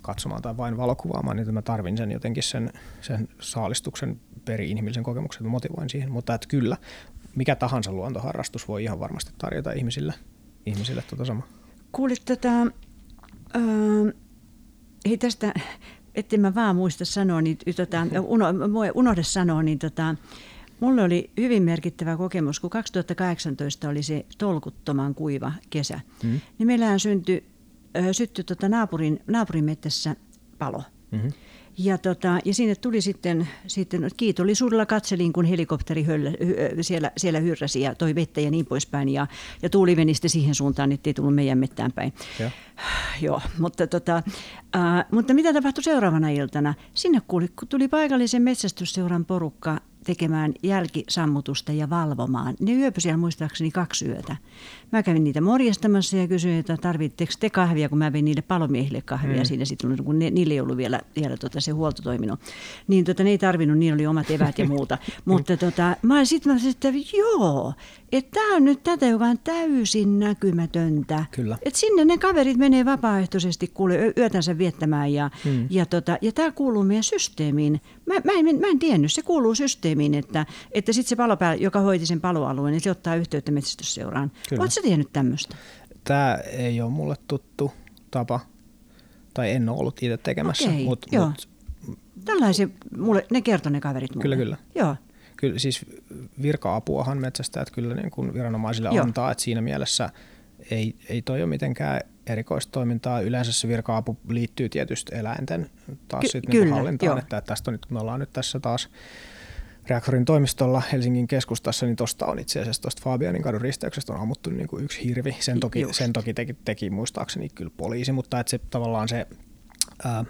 katsomaan tai vain valokuvaamaan, niin mä tarvin sen jotenkin sen, sen saalistuksen peri-inhimillisen kokemuksen, että motivoin siihen. Mutta että kyllä, mikä tahansa luontoharrastus voi ihan varmasti tarjota ihmisille, ihmisille tuota samaa. Kuulit tätä, öö, ei tästä, ettei mä vaan muista sanoa, niin tota, uno, unohda sanoa, niin tota, Mulle oli hyvin merkittävä kokemus, kun 2018 oli se tolkuttoman kuiva kesä. Mm. Niin meillähän syntyi, syttyi tota naapurin, naapurin mettässä palo. Mm-hmm. Ja, tota, ja sinne tuli sitten, sitten kiitollisuudella katselin, kun helikopteri höllä, siellä, siellä hyrräsi ja toi vettä ja niin poispäin. Ja, ja tuuli meni sitten siihen suuntaan, ettei tullut meidän mettään päin. Ja. [SIGHS] Joo, mutta, tota, äh, mutta mitä tapahtui seuraavana iltana? Sinne kuuli, kun tuli paikallisen metsästysseuran porukka tekemään jälkisammutusta ja valvomaan. Ne yöpy siellä muistaakseni kaksi yötä. Mä kävin niitä morjastamassa ja kysyin, että tarvitteko te kahvia, kun mä vein niille palomiehille kahvia mm. siinä sitten, kun ne, niille ei ollut vielä, vielä tota se huolto toiminut. Niin tota, ne ei tarvinnut, niillä oli omat evät ja muuta. [LAUGHS] Mutta tota, mä sitten mä että joo, että tämä on nyt tätä, joka on täysin näkymätöntä. Kyllä. Et sinne ne kaverit menee vapaaehtoisesti kuule yötänsä viettämään ja, mm. ja, tota, ja tämä kuuluu meidän systeemiin. Mä, mä, en, mä en tiennyt, se kuuluu systeemiin, että, että sitten se palopää, joka hoiti sen paloalueen, niin se ottaa yhteyttä metsästysseuraan. Oletko sä tiennyt tämmöistä? Tämä ei ole mulle tuttu tapa, tai en ole ollut itse tekemässä. Okei, mut, joo. Mut, Tällaisia, mulle, ne kertoi ne kaverit mulle. Kyllä, kyllä. Joo kyllä siis virka-apuahan metsästäjät kyllä niin kuin viranomaisille Joo. antaa, että siinä mielessä ei, ei toi ole mitenkään erikoistoimintaa. Yleensä se virka-apu liittyy tietysti eläinten taas Ky- sit niin hallintaan, että, että tästä on nyt, me ollaan nyt tässä taas reaktorin toimistolla Helsingin keskustassa, niin tuosta on itse asiassa tuosta Fabianin kadun risteyksestä on ammuttu niin kuin yksi hirvi. Sen toki, sen toki teki, teki muistaakseni kyllä poliisi, mutta että se tavallaan se ää,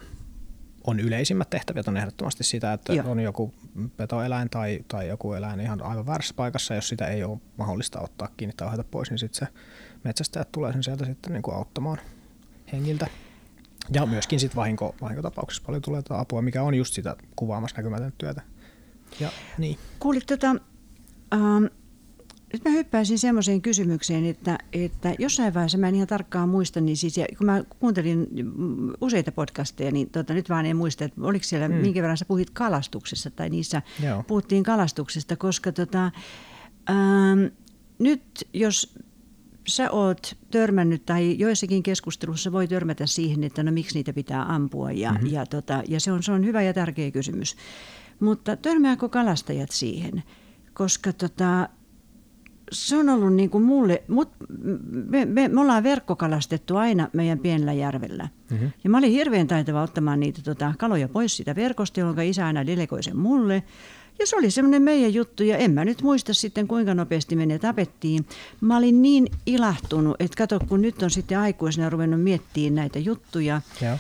on yleisimmät tehtävät on ehdottomasti sitä, että Joo. on joku petoeläin tai, tai joku eläin ihan aivan väärässä paikassa, jos sitä ei ole mahdollista ottaa kiinni tai ohjata pois, niin sitten se metsästäjät tulee sen sieltä sitten niin kuin auttamaan hengiltä. Ja myöskin sitten vahinko, vahinkotapauksessa paljon tulee apua, mikä on just sitä kuvaamassa näkymätöntä työtä. Ja, niin. Kuulit tota, ähm, nyt mä hyppäisin semmoiseen kysymykseen, että, että jossain vaiheessa, mä en ihan tarkkaan muista, niin siis, kun mä kuuntelin useita podcasteja, niin tota, nyt vaan en muista, että oliko siellä, mm. minkä verran sä puhuit kalastuksessa tai niissä Joo. puhuttiin kalastuksesta, koska tota, ähm, nyt jos sä oot törmännyt tai joissakin keskustelussa voi törmätä siihen, että no miksi niitä pitää ampua ja, mm-hmm. ja, tota, ja se, on, se on hyvä ja tärkeä kysymys. Mutta törmääkö kalastajat siihen? Koska tota, se on ollut niin kuin mulle, mut, me, me, me ollaan verkkokalastettu aina meidän pienellä järvellä. Mm-hmm. Ja mä olin hirveän taitava ottamaan niitä tota, kaloja pois siitä verkosta, jolloin isä aina delegoi sen mulle. Ja se oli semmoinen meidän juttu, ja en mä nyt muista sitten kuinka nopeasti me ne tapettiin. Mä olin niin ilahtunut, että kato, kun nyt on sitten aikuisena ruvennut miettimään näitä juttuja. Ja.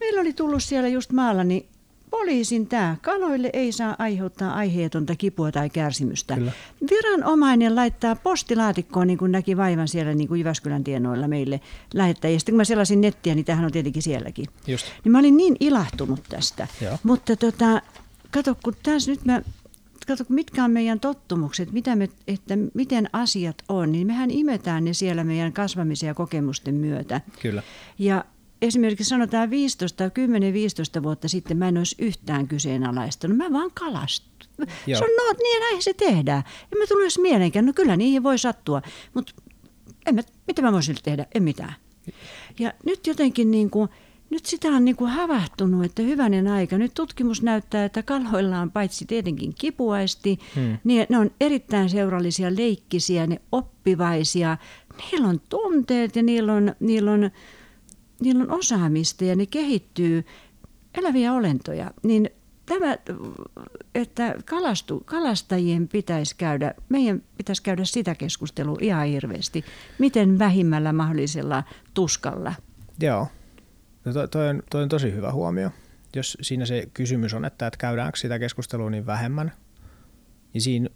Meillä oli tullut siellä just maalla, niin poliisin tämä. Kaloille ei saa aiheuttaa aiheetonta kipua tai kärsimystä. Kyllä. Viranomainen laittaa postilaatikkoon, niin kuin näki vaivan siellä niin kuin Jyväskylän tienoilla meille lähettäjiä. Sitten kun mä selasin nettiä, niin tämähän on tietenkin sielläkin. Just. Niin mä olin niin ilahtunut tästä. Joo. Mutta tota, kato, kun tässä nyt mä, kato, mitkä on meidän tottumukset, mitä me, että miten asiat on, niin mehän imetään ne siellä meidän kasvamisen ja kokemusten myötä. Kyllä. Ja esimerkiksi sanotaan 15, 10-15 vuotta sitten mä en olisi yhtään kyseenalaistanut. Mä vaan kalastun. Joo. Se on no, niin näin se tehdään. En mä tullut edes mieleenkään. No kyllä niihin voi sattua, mutta en mä, mitä mä voisin tehdä? En mitään. Ja nyt jotenkin niin kuin, nyt sitä on niin kuin havahtunut, että hyvänen aika. Nyt tutkimus näyttää, että kaloilla on paitsi tietenkin kipuaisti, hmm. niin ne on erittäin seurallisia, leikkisiä, ne oppivaisia. Niillä on tunteet ja niillä on, niillä on, niillä on osaamista ja ne kehittyy eläviä olentoja. Niin tämä, että kalastu, kalastajien pitäisi käydä, meidän pitäisi käydä sitä keskustelua ihan hirveästi. Miten vähimmällä mahdollisella tuskalla? Joo. No toi, toi, on, toi on tosi hyvä huomio. Jos siinä se kysymys on, että, että käydäänkö sitä keskustelua niin vähemmän, niin siinä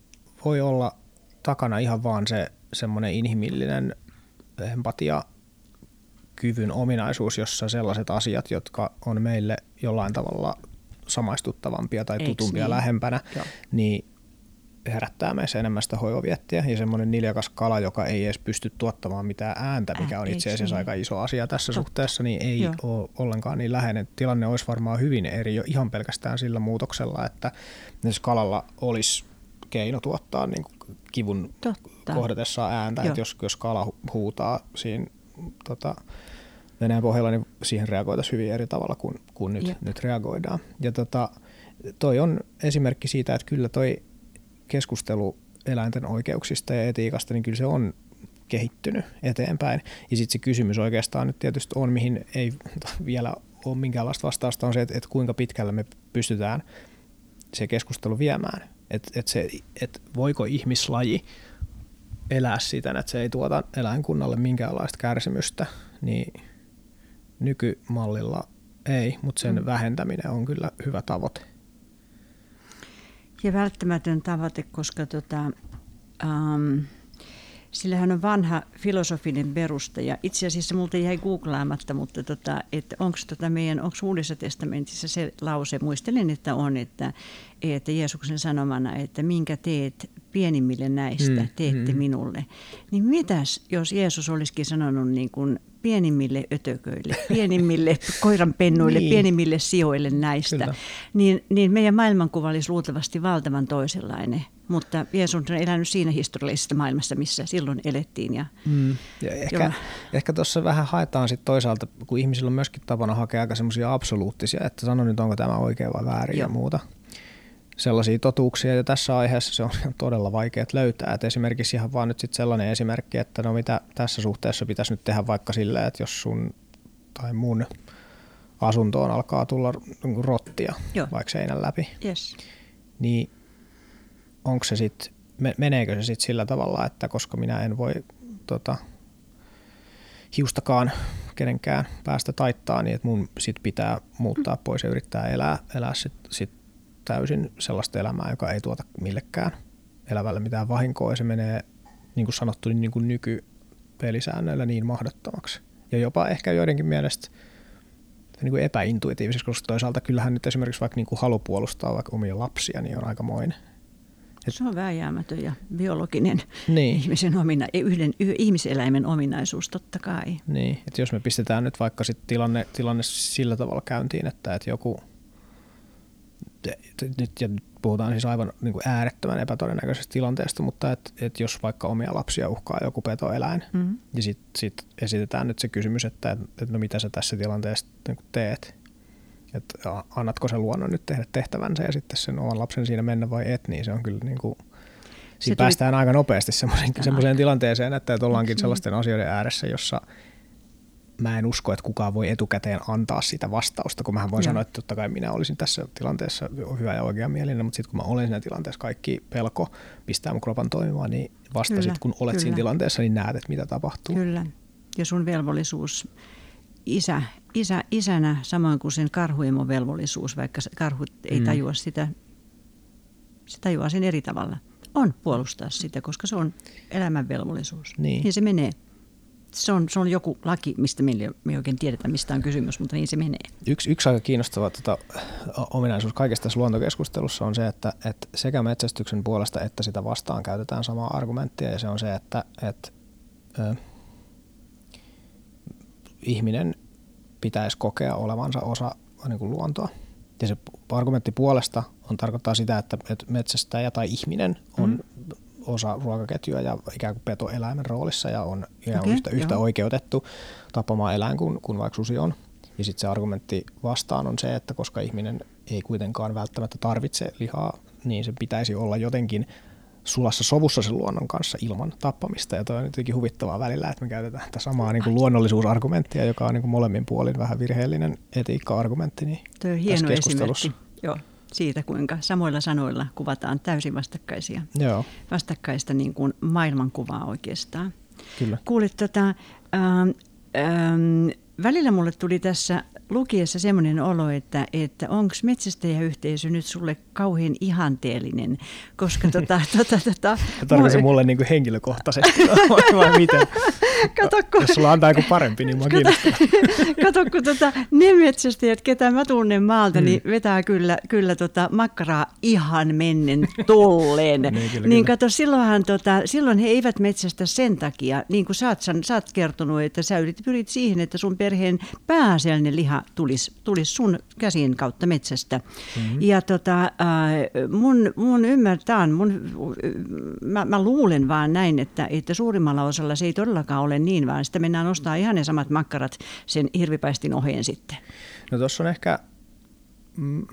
voi olla takana ihan vaan se semmoinen inhimillinen empatia kyvyn ominaisuus, jossa sellaiset asiat, jotka on meille jollain tavalla samaistuttavampia tai Eiks tutumpia niin? lähempänä, Joo. niin herättää meissä enemmän sitä hoivaviettiä. Ja semmoinen niljakas kala, joka ei edes pysty tuottamaan mitään ääntä, mikä on itse asiassa niin? aika iso asia tässä Totta. suhteessa, niin ei Joo. ole ollenkaan niin läheinen. Tilanne olisi varmaan hyvin eri jo ihan pelkästään sillä muutoksella, että jos kalalla olisi keino tuottaa niin kuin kivun Totta. kohdatessaan ääntä, Joo. että jos, jos kala hu- huutaa siinä tota, veneen pohjalla, niin siihen reagoitaisiin hyvin eri tavalla kuin, kuin nyt, Jep. nyt reagoidaan. Ja tota, toi on esimerkki siitä, että kyllä toi keskustelu eläinten oikeuksista ja etiikasta, niin kyllä se on kehittynyt eteenpäin. Ja sitten se kysymys oikeastaan nyt tietysti on, mihin ei [LAUGHS] vielä ole minkäänlaista vastausta, on se, että, että kuinka pitkälle me pystytään se keskustelu viemään. Että et se, et voiko ihmislaji elää siten, että se ei tuota eläinkunnalle minkäänlaista kärsimystä, niin nykymallilla ei, mutta sen Mm. vähentäminen on kyllä hyvä tavoite. Ja välttämätön tavoite, koska tota, um, sillähän on vanha filosofinen perusta ja itse asiassa multa jäi googlaamatta, mutta tota, että onko tota meidän, onko uudessa testamentissa se lause, muistelen, että on, että, että Jeesuksen sanomana, että minkä teet pienimmille näistä, mm, teette mm. mm. minulle. Niin mitäs, jos Jeesus olisikin sanonut niin kuin pienimmille ötököille, pienimmille koiranpennuille, Niin. pienimmille sijoille näistä, Kyllä. niin, niin meidän maailmankuva olisi luultavasti valtavan toisenlainen. Mutta Jeesus on elänyt siinä historiallisessa maailmassa, missä silloin elettiin. Ja, Mm. Ja ehkä, ehkä tuossa vähän haetaan sit toisaalta, kun ihmisillä on myöskin tapana hakea aika semmoisia absoluuttisia, että sano nyt onko tämä oikein vai väärin ja Joo. muuta. Sellaisia totuuksia ja tässä aiheessa se on [LAUGHS] todella vaikea löytää. Et esimerkiksi ihan vaan nyt sit sellainen esimerkki, että no mitä tässä suhteessa pitäisi nyt tehdä vaikka silleen, että jos sun tai mun asuntoon alkaa tulla niinku rottia Joo. vaikka seinän läpi, yes. niin onko se sit, me- meneekö se sitten sillä tavalla, että koska minä en voi tota, hiustakaan kenenkään päästä taittaa, niin että mun sit pitää muuttaa pois ja yrittää elää, elää sit, sit täysin sellaista elämää, joka ei tuota millekään elävälle mitään vahinkoa ja se menee, niin kuin sanottu, niin kuin nykypelisäännöillä niin mahdottomaksi. Ja jopa ehkä joidenkin mielestä niin kuin epäintuitiiviseksi, koska toisaalta kyllähän nyt esimerkiksi vaikka niin kuin halu puolustaa vaikka omia lapsia, niin on aikamoinen. Se on vääjäämätön ja biologinen Niin. ihmisen omina, yhden y- ihmiseläimen ominaisuus totta kai. Niin, että jos me pistetään nyt vaikka sit tilanne, tilanne sillä tavalla käyntiin, että, että joku, nyt, ja nyt puhutaan siis aivan niin kuin äärettömän epätodennäköisestä tilanteesta, mutta että, että jos vaikka omia lapsia uhkaa joku petoeläin, Mm. ja sitten sit esitetään nyt se kysymys, että, että no mitä sä tässä tilanteessa niin kuin teet, että annatko sen luonnon nyt tehdä tehtävänsä ja sitten sen oman lapsen siinä mennä vai et, niin se on kyllä niin kuin, siinä tuli- päästään aika nopeasti semmoiseen, semmoiseen tilanteeseen, että, että ollaankin niin? sellaisten asioiden ääressä, jossa mä en usko, että kukaan voi etukäteen antaa sitä vastausta, kun mähän voin Joo. sanoa, että totta kai minä olisin tässä tilanteessa hyvä ja oikea mielinen, mutta sitten kun mä olen siinä tilanteessa, kaikki pelko pistää mun kropan toimimaan, niin vasta sitten kun olet siinä kyllä. tilanteessa, niin näet, että mitä tapahtuu. Kyllä. Ja sun velvollisuus isä isä, isänä samoin kuin sen karhuemon velvollisuus, vaikka karhut ei mm. tajua sitä, se tajuaa sen eri tavalla, on puolustaa sitä, koska se on elämän velvollisuus. Niin, niin se menee se on, se on joku laki, mistä me ei oikein tiedetä, mistä on kysymys, mutta niin se menee. Yksi, yksi aika kiinnostava tota, ominaisuus kaikesta tässä luontokeskustelussa on se, että, että sekä metsästyksen puolesta että sitä vastaan käytetään samaa argumenttia, ja se on se, että, että ö, ihminen pitäisi kokea olevansa osa niin kuin luontoa. Ja se argumentti puolesta on tarkoittaa sitä, että, että metsästäjä tai ihminen on mm osa ruokaketjua ja ikään kuin petoeläimen roolissa ja on okay, on yhtä, yhtä oikeutettu tapamaan eläin kuin, kuin vaikka susi on. Ja sitten se argumentti vastaan on se, että koska ihminen ei kuitenkaan välttämättä tarvitse lihaa, niin se pitäisi olla jotenkin sulassa sovussa sen luonnon kanssa ilman tappamista. Ja toi on jotenkin huvittavaa välillä, että me käytetään tätä samaa niin kuin luonnollisuusargumenttia, joka on niin kuin molemmin puolin vähän virheellinen etiikka-argumentti. Niin Tuo on hieno esimerkki. Joo siitä, kuinka samoilla sanoilla kuvataan täysin vastakkaisia, Joo. vastakkaista niin kuin maailmankuvaa oikeastaan. Kyllä. Kuulit, tota, ähm, ähm, välillä mulle tuli tässä lukiessa semmoinen olo, että, että onko metsästäjäyhteisö nyt sulle kauhean ihanteellinen, koska tota, [LAUGHS] tota, tota, Tarkoitko se mulle niin kuin henkilökohtaisesti [LAUGHS] vai miten? Kato, kun, Jos sulla antaa joku parempi, niin mä [LAUGHS] Kato, kun tota, ne metsästäjät, ketä mä tunnen maalta, mm. niin vetää kyllä, kyllä tota makkaraa ihan mennen tulleen. [LAUGHS] niin, kyllä, niin kato, silloinhan, tota, silloin he eivät metsästä sen takia, niin kuin sä oot, sä oot kertonut, että sä yrit, pyrit siihen, että sun perheen pääasiallinen liha tulisi, tulisi sun käsien kautta metsästä. Mm-hmm. Ja tota, äh, mun, mun ymmärtään, mun, mä, mä luulen vaan näin, että, että suurimmalla osalla se ei todellakaan ole niin, vaan sitä mennään ostaa ihan ne samat makkarat sen hirvipaistin oheen sitten. No tuossa on ehkä, mm,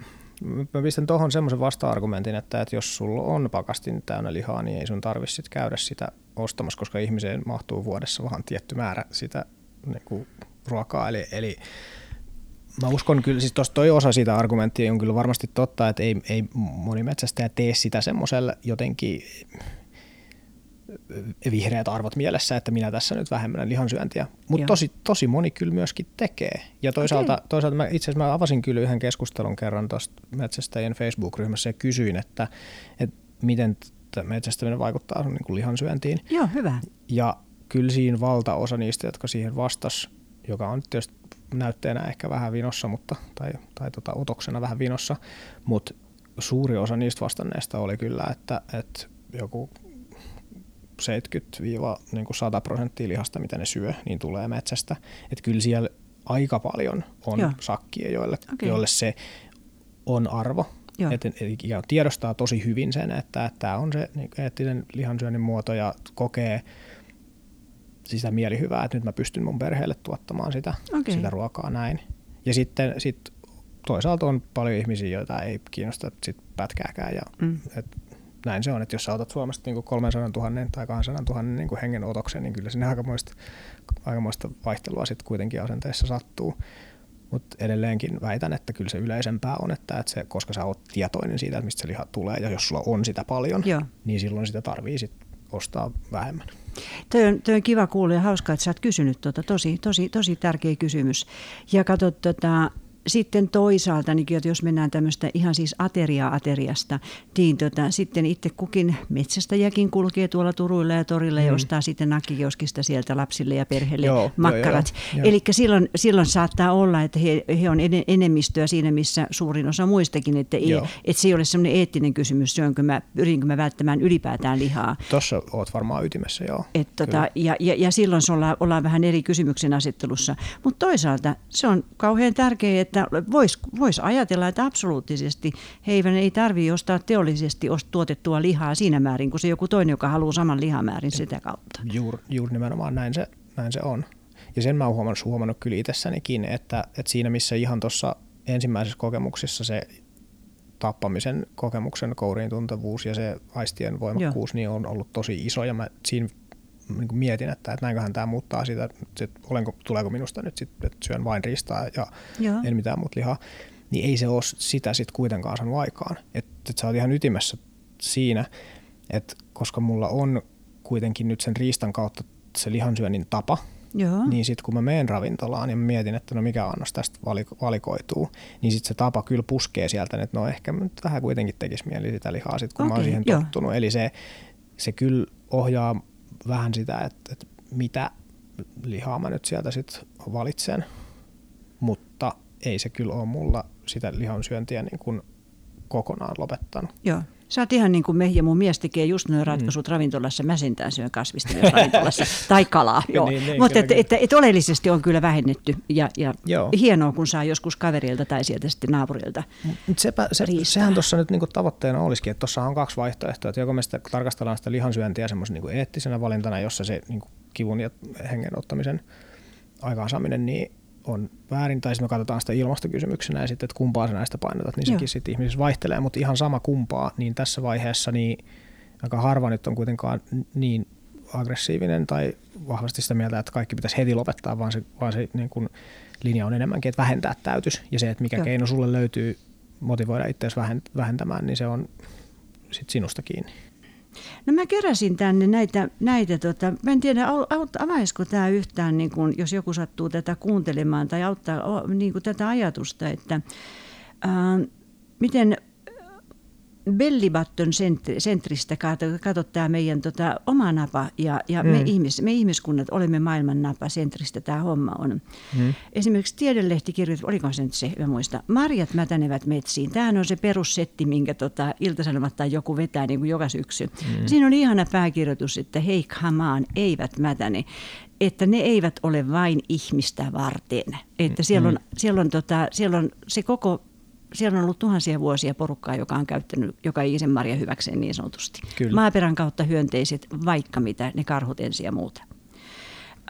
mä pistän tuohon semmoisen vasta-argumentin, että, että jos sulla on pakastin täynnä lihaa, niin ei sun tarvitse käydä sitä ostamassa, koska ihmiseen mahtuu vuodessa vaan tietty määrä sitä niin kuin ruokaa. Eli, eli mä uskon kyllä, siis toi osa siitä argumenttia on kyllä varmasti totta, että ei, ei moni metsästäjä tee sitä semmoiselle jotenkin vihreät arvot mielessä, että minä tässä nyt vähemmän lihansyöntiä. Mutta tosi, tosi moni kyllä myöskin tekee. Ja toisaalta, okay. toisaalta mä, itse asiassa mä avasin kyllä yhden keskustelun kerran tuosta metsästäjien Facebook-ryhmässä ja kysyin, että, että miten metsästäminen vaikuttaa niin kuin lihansyöntiin. Joo, hyvä. Ja kyllä siinä valtaosa niistä, jotka siihen vastas, joka on tietysti näytteenä ehkä vähän vinossa, mutta, tai, tai tota, otoksena vähän vinossa, mutta suuri osa niistä vastanneista oli kyllä, että, että joku 70-100 niin prosenttia lihasta, mitä ne syö, niin tulee metsästä. Että kyllä siellä aika paljon on Joo. sakkia, joille, okay. joille se on arvo. Että et, tiedostaa tosi hyvin sen, että tämä on se niin eettinen lihansyönnin muoto ja kokee sitä mielihyvää, että nyt mä pystyn mun perheelle tuottamaan sitä, okay. sitä ruokaa näin. Ja sitten sit toisaalta on paljon ihmisiä, joita ei kiinnosta sit pätkääkään. Ja, mm. et, näin se on, että jos sä otat Suomesta niin 300 000 tai 200 000 niin hengen otoksen, niin kyllä sinne aikamoista, aikamoista vaihtelua sitten kuitenkin asenteessa sattuu. Mutta edelleenkin väitän, että kyllä se yleisempää on, että, että se, koska sä oot tietoinen siitä, että mistä se liha tulee, ja jos sulla on sitä paljon, Joo. niin silloin sitä tarvii sit ostaa vähemmän. Toi on, toi on kiva kuulla ja hauskaa, että sä oot kysynyt tuota, tosi, tosi, tosi tärkeä kysymys. Ja katsot, tota, sitten toisaalta, niin jos mennään tämmöistä ihan siis ateria-ateriasta, niin tota, sitten itse kukin metsästäjäkin kulkee tuolla Turuilla ja torilla mm. ja ostaa sitten nakkikioskista sieltä lapsille ja perheelle joo, makkarat. Eli silloin, silloin saattaa olla, että he, he on enemmistöä siinä, missä suurin osa muistakin, että, ei, että se ei ole semmoinen eettinen kysymys, syönkö mä, pyrinkö mä välttämään ylipäätään lihaa. Tuossa oot varmaan ytimessä, joo. Et tota, ja, ja, ja silloin se ollaan, ollaan vähän eri kysymyksen asettelussa. Mutta toisaalta se on kauhean tärkeää, että voisi vois ajatella, että absoluuttisesti heidän ei tarvitse ostaa teollisesti tuotettua lihaa siinä määrin, kuin se joku toinen, joka haluaa saman lihamäärin sitä kautta. Juuri juur nimenomaan näin se, näin se on. Ja sen mä oon huomannut, huomannut kyllä itsessänikin, että, että siinä missä ihan tuossa ensimmäisessä kokemuksessa se tappamisen kokemuksen kouriin tuntevuus ja se aistien voimakkuus niin on ollut tosi iso ja mä siinä niin kuin mietin, että, että näinköhän tämä muuttaa sitä, että olenko, tuleeko minusta nyt sitten, että syön vain ristaa ja Joo. en mitään muuta lihaa, niin ei se ole sitä sitten kuitenkaan saanut aikaan. Että et sä oot ihan ytimessä siinä, että koska mulla on kuitenkin nyt sen riistan kautta se lihansyönnin tapa, Joo. niin sitten kun mä menen ravintolaan ja mietin, että no mikä annos tästä valikoituu, niin sitten se tapa kyllä puskee sieltä, että no ehkä nyt vähän kuitenkin tekisi mieli sitä lihaa sit, kun okay, mä oon siihen tottunut. Eli se, se kyllä ohjaa vähän sitä, että, että mitä lihaa mä nyt sieltä sitten valitsen, mutta ei se kyllä ole mulla sitä lihan syöntiä niin kuin kokonaan lopettanut. Joo. Sä oot ihan niin kuin me ja mun mies tekee just noin ratkaisut mm. ravintolassa. Mä sentään syön kasvista ravintolassa. [LAUGHS] tai kalaa, joo. niin, niin, Mutta että et, et oleellisesti on kyllä vähennetty. Ja, ja hienoa, kun saa joskus kaverilta tai sieltä sitten naapurilta Sepä, se, Sehän tuossa nyt niin tavoitteena olisikin, että tuossa on kaksi vaihtoehtoa. Että joko me sitä tarkastellaan sitä lihansyöntiä semmoisen niin eettisenä valintana, jossa se niin kivun ja hengen ottamisen aikaansaaminen, niin on väärin, tai sitten me katsotaan sitä ilmastokysymyksenä ja sitten, että kumpaa sä näistä painotat, niin Joo. sekin sitten ihmisissä vaihtelee, mutta ihan sama kumpaa, niin tässä vaiheessa niin aika harva nyt on kuitenkaan niin aggressiivinen tai vahvasti sitä mieltä, että kaikki pitäisi heti lopettaa, vaan se, vaan se niin kuin linja on enemmänkin, että vähentää täytys ja se, että mikä Joo. keino sulle löytyy motivoida itseäsi vähentämään, niin se on sitten sinusta kiinni. No mä keräsin tänne näitä, näitä tota, mä en tiedä avaisiko tämä yhtään, niin kun, jos joku sattuu tätä kuuntelemaan tai auttaa niin kuin tätä ajatusta, että ää, miten bellibutton sentristä katsot tämä meidän tota, oma napa ja, ja mm. me, ihmis, me ihmiskunnat olemme maailman napa sentristä tämä homma on. Mm. Esimerkiksi Tiedelehti kirjoitti, oliko se nyt se, mä muista, marjat mätänevät metsiin. Tämähän on se perussetti, minkä tota, iltasanomat tai joku vetää niin kuin joka syksy. Mm. Siinä oli ihana pääkirjoitus, että hei hamaan, eivät mätäne että ne eivät ole vain ihmistä varten. Että siellä on, mm. siellä on, tota, siellä on se koko siellä on ollut tuhansia vuosia porukkaa, joka on käyttänyt joka ikisen marja hyväkseen niin sanotusti. Kyllä. Maaperän kautta hyönteiset, vaikka mitä, ne karhut ensin ja muuta.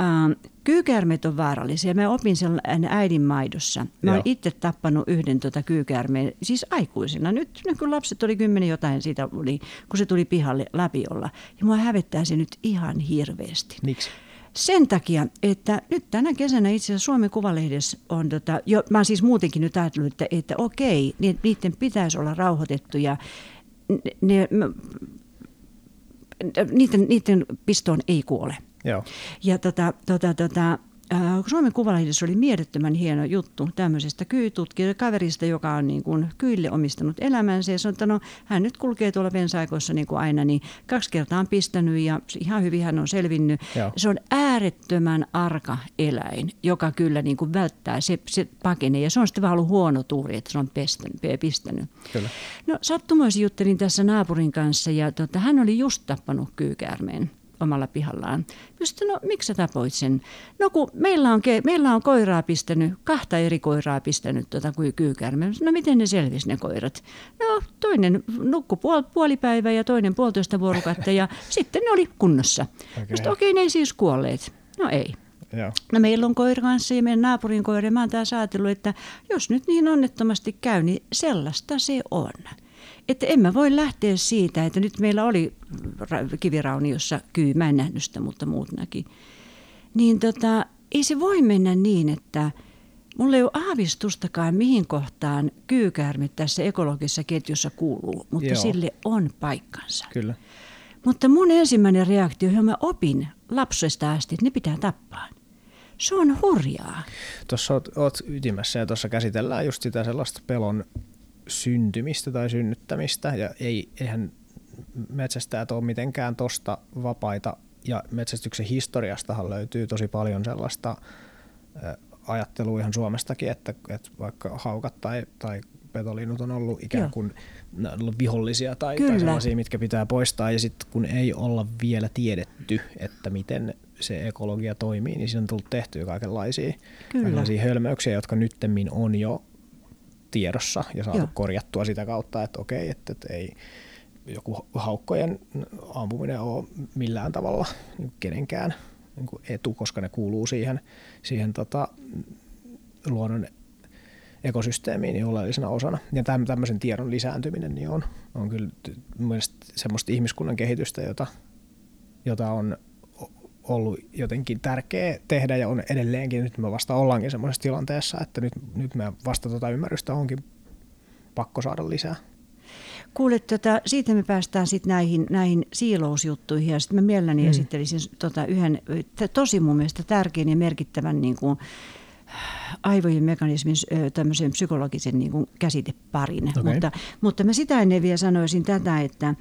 Ähm, kyykäärmeet on vaarallisia. Mä opin sen äidin maidossa. Mä oon itse tappanut yhden tota kyykäärmeen, siis aikuisena. Nyt, nyt kun lapset oli kymmenen jotain siitä, oli, kun se tuli pihalle olla. Ja mua hävettää se nyt ihan hirveästi. Miksi? Sen takia, että nyt tänä kesänä itse asiassa Suomen Kuvalehdessä on, tota, jo, mä oon siis muutenkin nyt ajatellut, että, että okei, niin niiden pitäisi olla rauhoitettuja. Ne, ne, niiden, niiden pistoon ei kuole. Joo. Ja tota, tota, tota, Suomen Kuvalehdessä oli mielettömän hieno juttu tämmöisestä kyytutkijasta, kaverista, joka on niin kuin kyille omistanut elämänsä. Ja sanoi, että no, hän nyt kulkee tuolla pensaikoissa niin kuin aina, niin kaksi kertaa on pistänyt ja ihan hyvin hän on selvinnyt. Joo. Se on äärettömän arka eläin, joka kyllä niin kuin välttää, se, se pakenee. Ja se on sitten vaan ollut huono tuuri, että se on pestänyt, pistänyt. Kyllä. No sattumoisin juttelin tässä naapurin kanssa ja tota, hän oli just tappanut kyykäärmeen omalla pihallaan. Pystyn, no miksi sä tapoit sen? No kun meillä on, meillä on koiraa pistänyt, kahta eri koiraa pistänyt tuota kuin kyykärme. No miten ne selvisi ne koirat? No toinen nukku puol, puoli päivää ja toinen puolitoista vuorokautta ja [LAUGHS] sitten ne oli kunnossa. Okay. okei, okay, ne ei siis kuolleet. No ei. Joo. No meillä on koira kanssa ja meidän naapurin koira. Mä oon taas ajatellut, että jos nyt niin onnettomasti käy, niin sellaista se on. Että en mä voi lähteä siitä, että nyt meillä oli kivirauniossa kyy, mä en nähnyt sitä, mutta muut näki. Niin tota, ei se voi mennä niin, että mulla ei ole aavistustakaan, mihin kohtaan kyykäärme tässä ekologisessa ketjussa kuuluu, mutta Joo. sille on paikkansa. Kyllä. Mutta mun ensimmäinen reaktio, johon mä opin lapsesta asti, että ne pitää tappaa. Se on hurjaa. Tuossa oot, oot ytimessä ja tuossa käsitellään just sitä sellaista pelon syntymistä tai synnyttämistä. Ja ei, eihän metsästäjät ole mitenkään tosta vapaita. Ja metsästyksen historiastahan löytyy tosi paljon sellaista ajattelua ihan Suomestakin, että, että vaikka haukat tai, tai petolinnut on ollut ikään kuin ollut vihollisia tai, tai sellaisia, mitkä pitää poistaa. Ja sitten kun ei olla vielä tiedetty, että miten se ekologia toimii, niin siinä on tullut tehtyä kaikenlaisia, kaikenlaisia hölmöyksiä, jotka nyttemmin on jo tiedossa ja saatu Joo. korjattua sitä kautta, että okei, että, että ei joku haukkojen ampuminen ole millään tavalla kenenkään niin etu, koska ne kuuluu siihen, siihen tota, luonnon ekosysteemiin niin oleellisena osana. Ja tämmöisen tiedon lisääntyminen niin on, on kyllä mielestäni semmoista ihmiskunnan kehitystä, jota, jota on ollut jotenkin tärkeä tehdä ja on edelleenkin. Nyt me vasta ollaankin semmoisessa tilanteessa, että nyt, nyt me vasta tuota ymmärrystä onkin pakko saada lisää. kuule, tota, siitä me päästään sitten näihin, näihin siilousjuttuihin ja sitten mä mielelläni mm. esittelisin tota, yhden tosi mun mielestä tärkeän ja merkittävän niin kuin, aivojen mekanismin tämmöisen psykologisen niin kuin käsiteparin. Okay. Mutta, mutta mä sitä ennen vielä sanoisin tätä, että,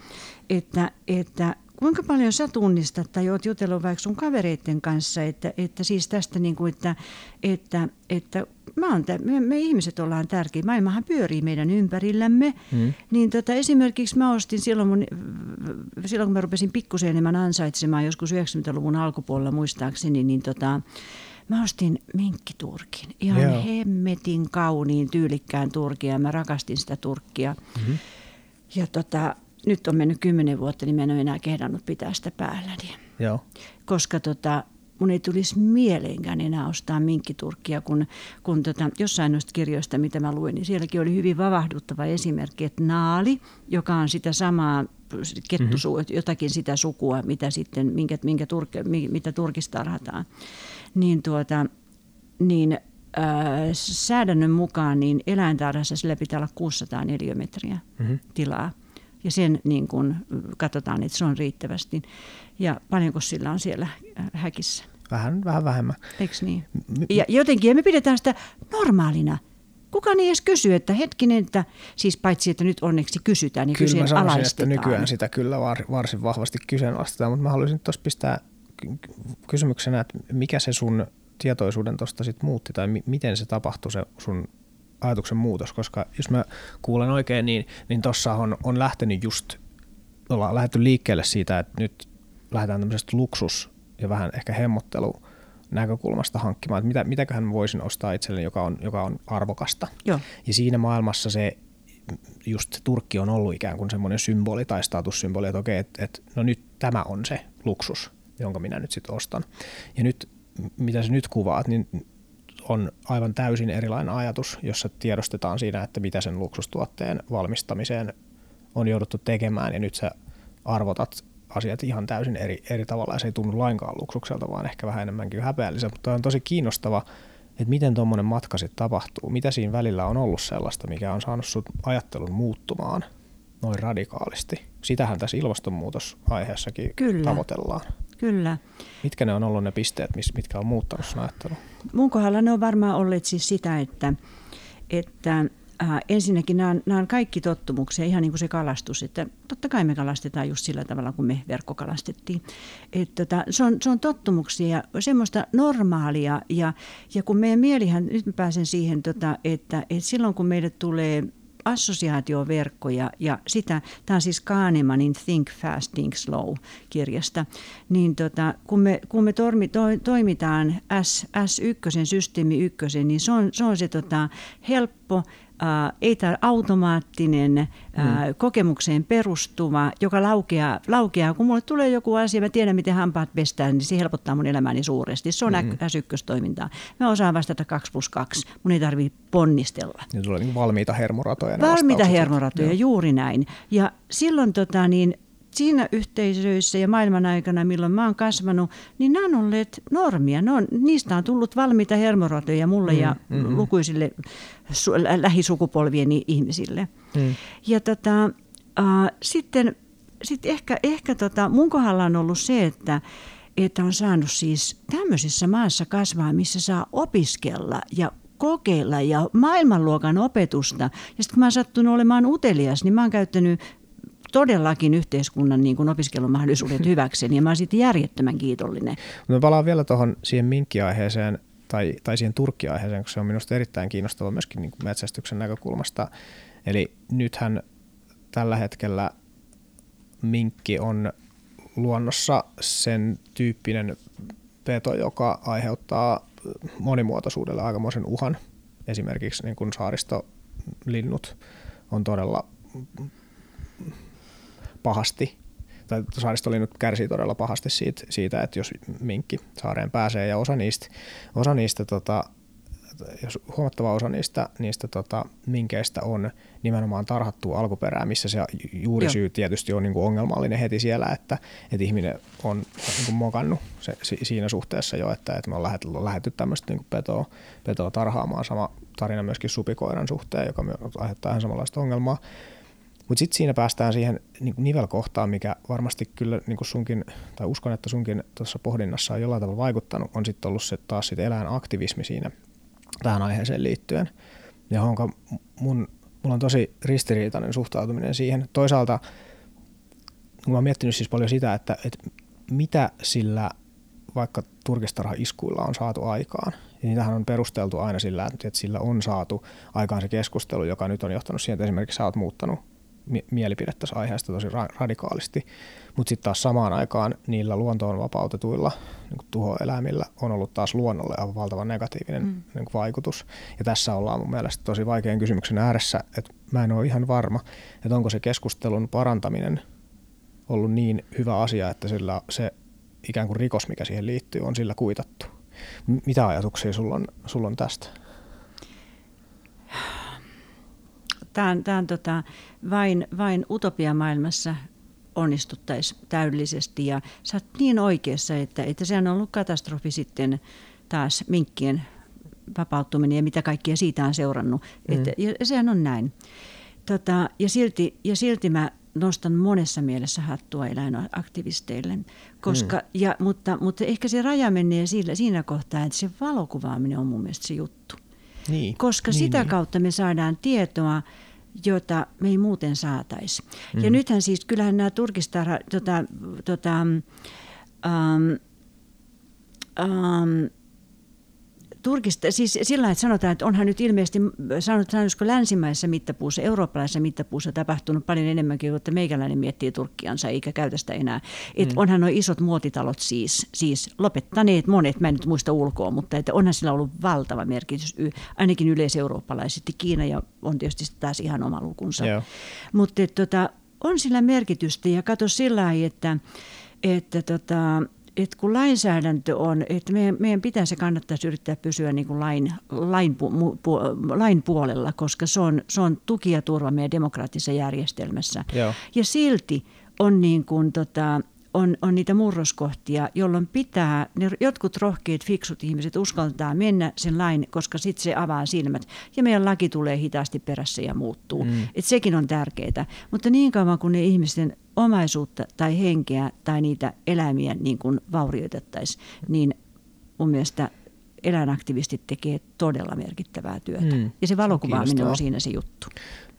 että, että kuinka paljon sä tunnistat tai oot jutellut vaikka sun kavereiden kanssa, että, että siis tästä niin kuin, että, että, että mä oon, me, me ihmiset ollaan tärkeitä, maailmahan pyörii meidän ympärillämme, hmm. niin tota, esimerkiksi mä ostin silloin, mun, silloin kun mä rupesin pikkusen enemmän ansaitsemaan joskus 90-luvun alkupuolella muistaakseni, niin tota, Mä ostin minkkiturkin, ihan Joo. hemmetin kauniin, tyylikkään turkia ja mä rakastin sitä turkkia. Mm-hmm. Ja tota, nyt on mennyt kymmenen vuotta, niin mä en ole enää kehdannut pitää sitä päälläni. Joo. Koska tota, mun ei tulisi mieleenkään enää ostaa minkkiturkkia, kun, kun tota, jossain noista kirjoista, mitä mä luin, niin sielläkin oli hyvin vavahduttava esimerkki, että naali, joka on sitä samaa kettusu, mm-hmm. jotakin sitä sukua, mitä sitten, minkä, minkä turk, mitä turkistarhataan, niin, tuota, niin äh, säädännön mukaan niin eläintarhassa sillä pitää olla 600 neliömetriä mm-hmm. tilaa. Ja sen niin kun, katsotaan, että se on riittävästi. Ja paljonko sillä on siellä äh, häkissä? Vähän, vähän vähemmän. Eikö niin? Ja jotenkin, ja me pidetään sitä normaalina. Kukaan ei edes kysy, että hetkinen, että siis paitsi, että nyt onneksi kysytään, niin kyllä sanoisin, että nykyään sitä kyllä varsin vahvasti kyseenalaistetaan, mutta mä haluaisin tuossa pistää kysymyksenä, että mikä se sun tietoisuuden tuosta sitten muutti tai miten se tapahtui se sun ajatuksen muutos, koska jos mä kuulen oikein, niin, niin tuossa on, on lähtenyt just, ollaan lähdetty liikkeelle siitä, että nyt lähdetään tämmöisestä luksus ja vähän ehkä hemmottelu näkökulmasta hankkimaan, että mitä, mitäköhän mä voisin ostaa itselleni, joka on, joka on arvokasta. Joo. Ja siinä maailmassa se just Turkki on ollut ikään kuin semmoinen symboli tai statussymboli, että okei, että, että no nyt tämä on se luksus, jonka minä nyt sitten ostan. Ja nyt, mitä se nyt kuvaat, niin on aivan täysin erilainen ajatus, jossa tiedostetaan siinä, että mitä sen luksustuotteen valmistamiseen on jouduttu tekemään, ja nyt sä arvotat asiat ihan täysin eri, eri tavalla, ja se ei tunnu lainkaan luksukselta, vaan ehkä vähän enemmänkin häpeälliseltä, mutta on tosi kiinnostava, että miten tuommoinen matka sitten tapahtuu, mitä siinä välillä on ollut sellaista, mikä on saanut sut ajattelun muuttumaan noin radikaalisti. Sitähän tässä ilmastonmuutosaiheessakin Kyllä. tavoitellaan. Kyllä. Mitkä ne on ollut ne pisteet, mitkä on muuttanut sun ajattelun? Mun kohdalla ne on varmaan olleet siis sitä, että, että äh, ensinnäkin nämä on, nämä on kaikki tottumuksia, ihan niin kuin se kalastus, että totta kai me kalastetaan just sillä tavalla, kun me verkkokalastettiin. Et tota, se, on, se on tottumuksia ja semmoista normaalia ja, ja kun meidän mielihän, nyt mä pääsen siihen, tota, että, että silloin kun meille tulee assosiaatioverkkoja ja sitä, tämä on siis Kahnemanin Think Fast, Think Slow kirjasta, niin tota, kun me, kun me tormi, to, toimitaan S, S1, systeemi 1, niin se on se, on se tota, helppo, äh, ei tämä automaattinen, äh, mm. kokemukseen perustuva, joka laukeaa, laukeaa, kun mulle tulee joku asia, mä tiedän miten hampaat pestään, niin se helpottaa mun elämäni suuresti. Se on mm-hmm. S1-toimintaa. Mä osaan vastata 2 plus 2, mun ei tarvitse ponnistella. Ja tulee niin valmiita hermoratoja. Valmiita hermoratoja, juuri näin. Ja silloin tota, niin, siinä yhteisöissä ja maailman aikana, milloin mä oon kasvanut, niin nämä on olleet normia. Ne on, niistä on tullut valmiita hermorotoja mulle mm, ja mm, lukuisille su, lähisukupolvieni ihmisille. Mm. Ja tota, äh, sitten sit ehkä, ehkä tota, mun kohdalla on ollut se, että että on saanut siis tämmöisessä maassa kasvaa, missä saa opiskella ja kokeilla ja maailmanluokan opetusta. Ja sitten kun mä oon sattunut olemaan utelias, niin mä oon käyttänyt todellakin yhteiskunnan niin kuin opiskelumahdollisuudet [LAUGHS] hyväkseni ja mä olen järjettömän kiitollinen. Mä palaan vielä tuohon siihen minkkiaiheeseen tai, tai siihen turkkiaiheeseen, koska se on minusta erittäin kiinnostava myöskin niin kuin metsästyksen näkökulmasta. Eli nythän tällä hetkellä minkki on luonnossa sen tyyppinen peto, joka aiheuttaa monimuotoisuudelle aikamoisen uhan. Esimerkiksi niin kuin saaristolinnut on todella pahasti, tai saaristolinnut kärsii todella pahasti siitä, siitä, että jos minkki saareen pääsee, ja osa niistä, osa niistä tota, jos huomattava osa niistä, niistä tota, minkeistä on nimenomaan tarhattua alkuperää, missä se juurisyy Joo. tietysti on niin kuin ongelmallinen heti siellä, että, että ihminen on niin kuin mokannut se, siinä suhteessa jo, että, että me on lähetty, lähetty tämmöistä niin petoa, petoa tarhaamaan. Sama tarina myöskin supikoiran suhteen, joka aiheuttaa ihan samanlaista ongelmaa. Mutta sitten siinä päästään siihen niin nivelkohtaan, mikä varmasti kyllä niin sunkin, tai uskon, että sunkin tuossa pohdinnassa on jollain tavalla vaikuttanut, on sitten ollut se taas sit eläinaktivismi siinä tähän aiheeseen liittyen, johon mun, mulla on tosi ristiriitainen suhtautuminen siihen. Toisaalta mä oon miettinyt siis paljon sitä, että, että mitä sillä vaikka turkistarha-iskuilla on saatu aikaan. Ja niitähän on perusteltu aina sillä, että sillä on saatu aikaan se keskustelu, joka nyt on johtanut siihen, että esimerkiksi sä oot muuttanut mielipidettä aiheesta tosi radikaalisti. Mutta sitten taas samaan aikaan niillä luontoon vapautetuilla niin tuhoeläimillä on ollut taas luonnolle aivan valtavan negatiivinen mm. niin vaikutus. Ja tässä ollaan mun mielestä tosi vaikean kysymyksen ääressä, että mä en ole ihan varma, että onko se keskustelun parantaminen ollut niin hyvä asia, että sillä se ikään kuin rikos, mikä siihen liittyy, on sillä kuitattu. Mitä ajatuksia sulla on, sulla on tästä? Tämä on, tämä on tota, vain, vain utopiamaailmassa onnistuttaisiin täydellisesti. Ja sä oot niin oikeassa, että, että sehän on ollut katastrofi sitten taas minkkien vapauttuminen ja mitä kaikkea siitä on seurannut. Mm. Että, ja sehän on näin. Tota, ja, silti, ja silti mä nostan monessa mielessä hattua eläinaktivisteille. Koska, mm. ja, mutta, mutta ehkä se raja menee siinä, siinä kohtaa, että se valokuvaaminen on mun mielestä se juttu. Niin. Koska niin, sitä niin. kautta me saadaan tietoa, jota me ei muuten saataisi. Mm. Ja nythän siis, kyllähän nämä turkistarha, tota, tota, um, um, Turkista, siis sillä että sanotaan, että onhan nyt ilmeisesti, sanotaanko länsimaisessa mittapuussa, eurooppalaisessa mittapuussa tapahtunut paljon enemmänkin, että meikäläinen miettii Turkkiansa eikä käytä sitä enää. Että mm. onhan nuo isot muotitalot siis, siis lopettaneet monet, mä en nyt muista ulkoa, mutta että onhan sillä ollut valtava merkitys, ainakin yleiseurooppalaisesti. Kiina ja on tietysti taas ihan oma lukunsa. Yeah. Mutta tota, on sillä merkitystä ja kato sillä että, että tota, että kun lainsäädäntö on, että meidän, meidän pitäisi kannattaisi yrittää pysyä niin kuin lain, lain, pu, pu, lain puolella, koska se on, se on tuki ja turva meidän demokraattisessa järjestelmässä. Joo. Ja silti on niin kuin tota, on, on niitä murroskohtia, jolloin pitää, ne jotkut rohkeat, fiksut ihmiset uskaltaa mennä sen lain, koska sitten se avaa silmät. Ja meidän laki tulee hitaasti perässä ja muuttuu. Mm. Et sekin on tärkeää. Mutta niin kauan kuin ne ihmisten omaisuutta tai henkeä tai niitä eläimiä niin kuin vaurioitettaisiin, niin mun mielestä eläinaktivistit tekee todella merkittävää työtä. Mm. Ja se valokuvaaminen on siinä se juttu.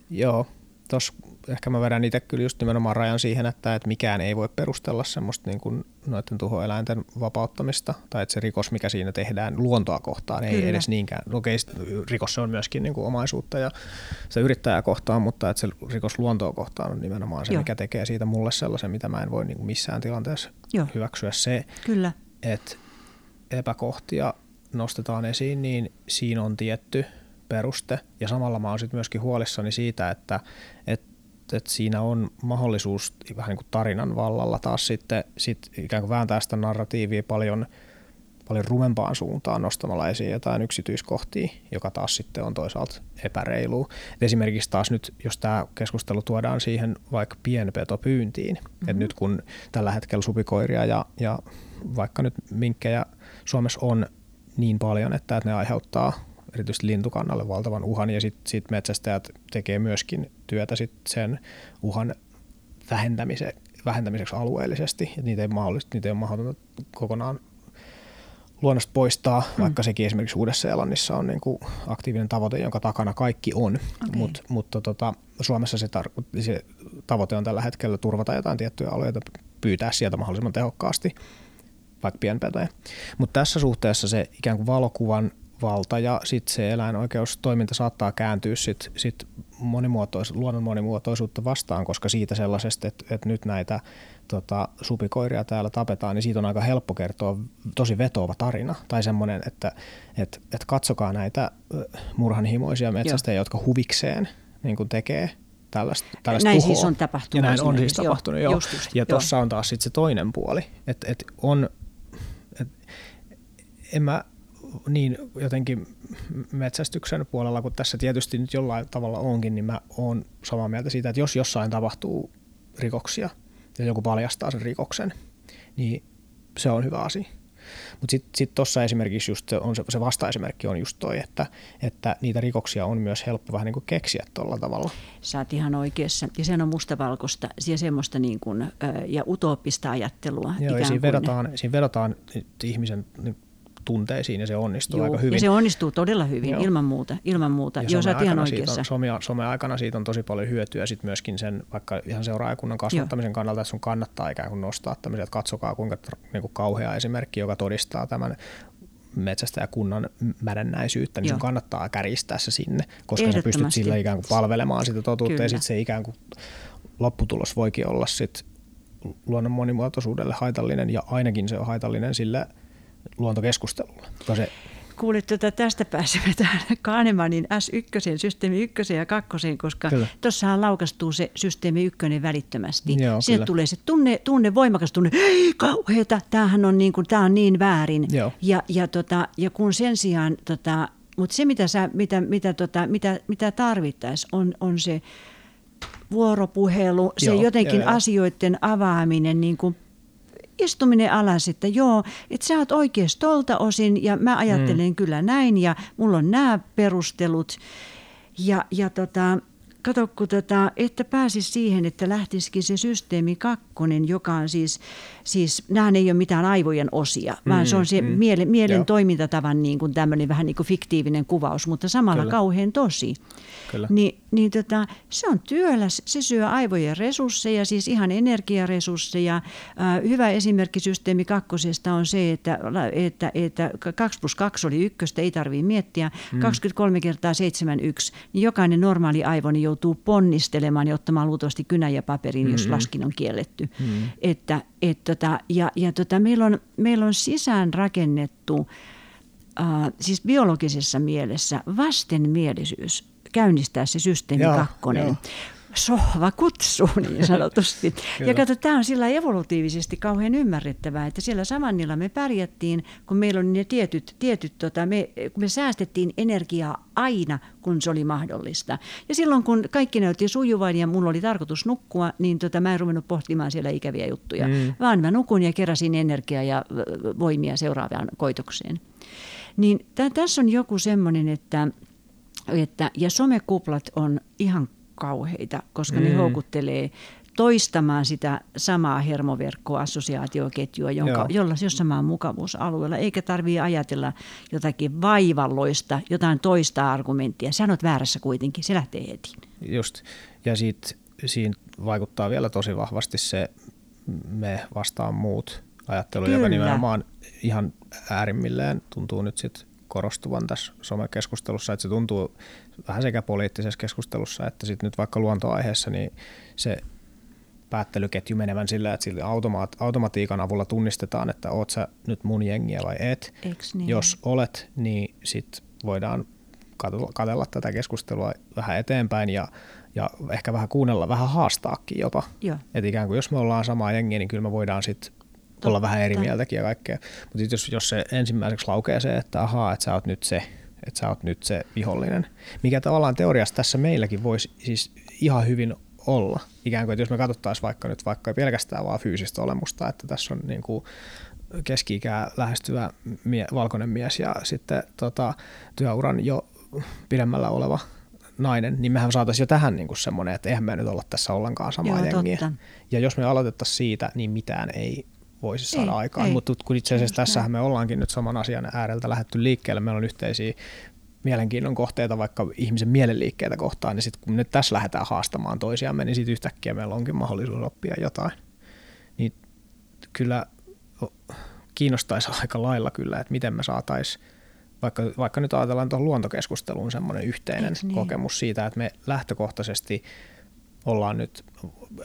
Joo, tuossa ehkä mä vedän itse kyllä just nimenomaan rajan siihen, että, että mikään ei voi perustella semmoista niin kuin noiden tuhoeläinten vapauttamista, tai että se rikos, mikä siinä tehdään luontoa kohtaan, ei kyllä. edes niinkään. Okei, rikos se on myöskin niin kuin omaisuutta ja se yrittäjää kohtaan, mutta että se rikos luontoa kohtaan on nimenomaan se, Joo. mikä tekee siitä mulle sellaisen, mitä mä en voi niin kuin missään tilanteessa Joo. hyväksyä. Se, kyllä. että epäkohtia nostetaan esiin, niin siinä on tietty – peruste. Ja samalla mä oon sitten myöskin huolissani siitä, että, että että siinä on mahdollisuus vähän niin kuin tarinan vallalla taas sitten sit ikään kuin vääntää sitä narratiivia paljon, paljon rumempaan suuntaan nostamalla esiin jotain yksityiskohtia, joka taas sitten on toisaalta epäreilu. Et esimerkiksi taas nyt, jos tämä keskustelu tuodaan siihen vaikka pienpetopyyntiin, mm-hmm. että nyt kun tällä hetkellä supikoiria ja, ja vaikka nyt minkkejä Suomessa on niin paljon, että ne aiheuttaa erityisesti lintukannalle valtavan uhan ja sitten sit metsästäjät tekee myöskin työtä sit sen uhan vähentämise, vähentämiseksi alueellisesti. Et niitä, ei mahdollista, niitä ei ole mahdotonta kokonaan luonnosta poistaa, mm. vaikka sekin esimerkiksi Uudessa-Seelannissa on niin kuin aktiivinen tavoite, jonka takana kaikki on. Okay. Mut, mutta tota, Suomessa se, tar- se tavoite on tällä hetkellä turvata jotain tiettyjä alueita, pyytää sieltä mahdollisimman tehokkaasti vaikka pienpetoja. Mutta tässä suhteessa se ikään kuin valokuvan valta ja sitten se eläinoikeustoiminta saattaa kääntyä sit, sit monimuotois, luonnon monimuotoisuutta vastaan, koska siitä sellaisesta, että, että nyt näitä tota, supikoiria täällä tapetaan, niin siitä on aika helppo kertoa tosi vetoava tarina. Tai semmoinen, että, että, että katsokaa näitä murhanhimoisia metsästäjiä, jotka huvikseen niin kuin tekee tällaista, tällaista Näin tuhoa. siis on tapahtunut. Ja näin on siis tapahtunut, joo. joo. Just, just, ja tuossa on taas sitten se toinen puoli, että, että on, että en mä niin jotenkin metsästyksen puolella, kun tässä tietysti nyt jollain tavalla onkin, niin mä oon samaa mieltä siitä, että jos jossain tapahtuu rikoksia ja joku paljastaa sen rikoksen, niin se on hyvä asia. Mutta sitten sit tuossa esimerkiksi just on se, se vasta-esimerkki on just toi, että, että niitä rikoksia on myös helppo vähän niin kuin keksiä tuolla tavalla. Sä oot ihan oikeassa. Ja se on mustavalkoista ja semmoista niin kuin, ja utooppista ajattelua. Joo, ja siinä vedotaan, siinä vedotaan ihmisen tunteisiin ja se onnistuu Joo, aika hyvin. Ja se onnistuu todella hyvin, Joo. ilman muuta. Ilman muuta. Ja Joo, sä ihan oikeassa. On, some, aikana siitä on tosi paljon hyötyä sit myöskin sen vaikka ihan seuraajakunnan kasvattamisen Joo. kannalta, että sun kannattaa ikään kuin nostaa tämmöisiä, että katsokaa kuinka niin kuin kauhea esimerkki, joka todistaa tämän metsästä ja kunnan mädännäisyyttä, niin Joo. sun kannattaa käristää se sinne, koska sä pystyt sillä ikään kuin palvelemaan sitä totuutta Kyllä. ja sitten se ikään kuin lopputulos voikin olla sit luonnon monimuotoisuudelle haitallinen ja ainakin se on haitallinen sille luontokeskustelulle. Se kuulit, tuota, tästä pääsemme tähän Kahnemanin S1, systeemi 1 ja 2, koska tuossahan laukastuu se systeemi 1 välittömästi. Joo, Sieltä tulee se tunne, tunne, voimakas tunne, hei kauheeta, tämähän on niin, kuin, tämä on niin väärin. Joo. Ja, ja, tota, ja kun sen sijaan, tota, mutta se mitä, sä, mitä, mitä, tota, mitä, mitä tarvittaisiin on, on se vuoropuhelu, se Joo, jotenkin joo, asioiden avaaminen niin kuin istuminen alas, että joo, että sä oot oikeasti tolta osin ja mä ajattelen mm. kyllä näin ja mulla on nämä perustelut. Ja, ja tota, kato, kun tota, että pääsisi siihen, että lähtisikin se systeemi kakkonen, joka on siis, siis nämähän ei ole mitään aivojen osia, mm, vaan se on se mm, mielen, mielen joo. toimintatavan niin kuin tämmöinen vähän niin kuin fiktiivinen kuvaus, mutta samalla Kyllä. kauhean tosi. Kyllä. Ni, niin tota, se on työläs, se syö aivojen resursseja, siis ihan energiaresursseja. Hyvä esimerkki systeemi kakkosesta on se, että, että, että 2 plus 2 oli ykköstä, ei tarvitse miettiä, mm. 23 kertaa 7 1, niin jokainen normaali aivo niin joutuu ponnistelemaan ja ottamaan luultavasti kynän ja paperin, mm-hmm. jos laskin on kielletty. Mm-hmm. Että, et tota, ja ja tota, meillä, on, meillä on sisään rakennettu, äh, siis biologisessa mielessä vastenmielisyys käynnistää se systeemi joo, kakkonen. Joo sohva kutsu [LAUGHS] niin sanotusti. ja kato, tämä on sillä evolutiivisesti kauhean ymmärrettävää, että siellä Samannilla me pärjättiin, kun meillä on ne tietyt, tietyt tota, me, kun me säästettiin energiaa aina, kun se oli mahdollista. Ja silloin, kun kaikki näytti sujuvan ja mulla oli tarkoitus nukkua, niin tota, mä en ruvennut pohtimaan siellä ikäviä juttuja, mm. vaan mä nukun ja keräsin energiaa ja voimia seuraavaan koitokseen. Niin tässä on joku semmoinen, että, että ja somekuplat on ihan kauheita, koska mm. ne houkuttelee toistamaan sitä samaa hermoverkkoassosiaatioketjua, jonka, jolla, jossa mä oon mukavuusalueella, eikä tarvitse ajatella jotakin vaivalloista, jotain toista argumenttia. Sä oot väärässä kuitenkin, se lähtee heti. Just, ja siitä, siinä vaikuttaa vielä tosi vahvasti se me vastaan muut ajattelu, Kyllä. joka nimenomaan ihan äärimmilleen tuntuu nyt sitten korostuvan tässä somekeskustelussa, että se tuntuu vähän sekä poliittisessa keskustelussa että sitten nyt vaikka luontoaiheessa, niin se päättelyketju menevän sillä, että sillä automaat, automatiikan avulla tunnistetaan, että oot sä nyt mun jengiä vai et. niin? Jos olet, niin sitten voidaan katella tätä keskustelua vähän eteenpäin ja, ja ehkä vähän kuunnella, vähän haastaakin jopa. Että ikään kuin jos me ollaan samaa jengiä, niin kyllä me voidaan sitten olla vähän eri mieltäkin ja kaikkea. Mutta jos, jos se ensimmäiseksi laukee se, että ahaa, että sä oot nyt se, että sä oot nyt se vihollinen, mikä tavallaan teoriassa tässä meilläkin voisi siis ihan hyvin olla. Ikään kuin, että jos me katsottaisiin vaikka nyt vaikka pelkästään vaan fyysistä olemusta, että tässä on niin kuin keski-ikää lähestyvä mie- valkoinen mies ja sitten tota, työuran jo pidemmällä oleva nainen, niin mehän saataisiin jo tähän niin kuin semmoinen, että eihän me nyt olla tässä ollenkaan samaa Joo, jengiä. Totta. Ja jos me aloitettaisiin siitä, niin mitään ei voisi saada ei, aikaan. Ei. Mutta kun itse asiassa tässähän me ollaankin nyt saman asian ääreltä lähdetty liikkeelle, meillä on yhteisiä mielenkiinnon kohteita vaikka ihmisen mielenliikkeitä kohtaan, niin sitten kun nyt tässä lähdetään haastamaan toisiamme, niin sitten yhtäkkiä meillä onkin mahdollisuus oppia jotain. Niin kyllä kiinnostaisi [LAUGHS] aika lailla kyllä, että miten me saataisiin vaikka, vaikka nyt ajatellaan tuohon luontokeskusteluun semmoinen yhteinen niin? kokemus siitä, että me lähtökohtaisesti ollaan nyt,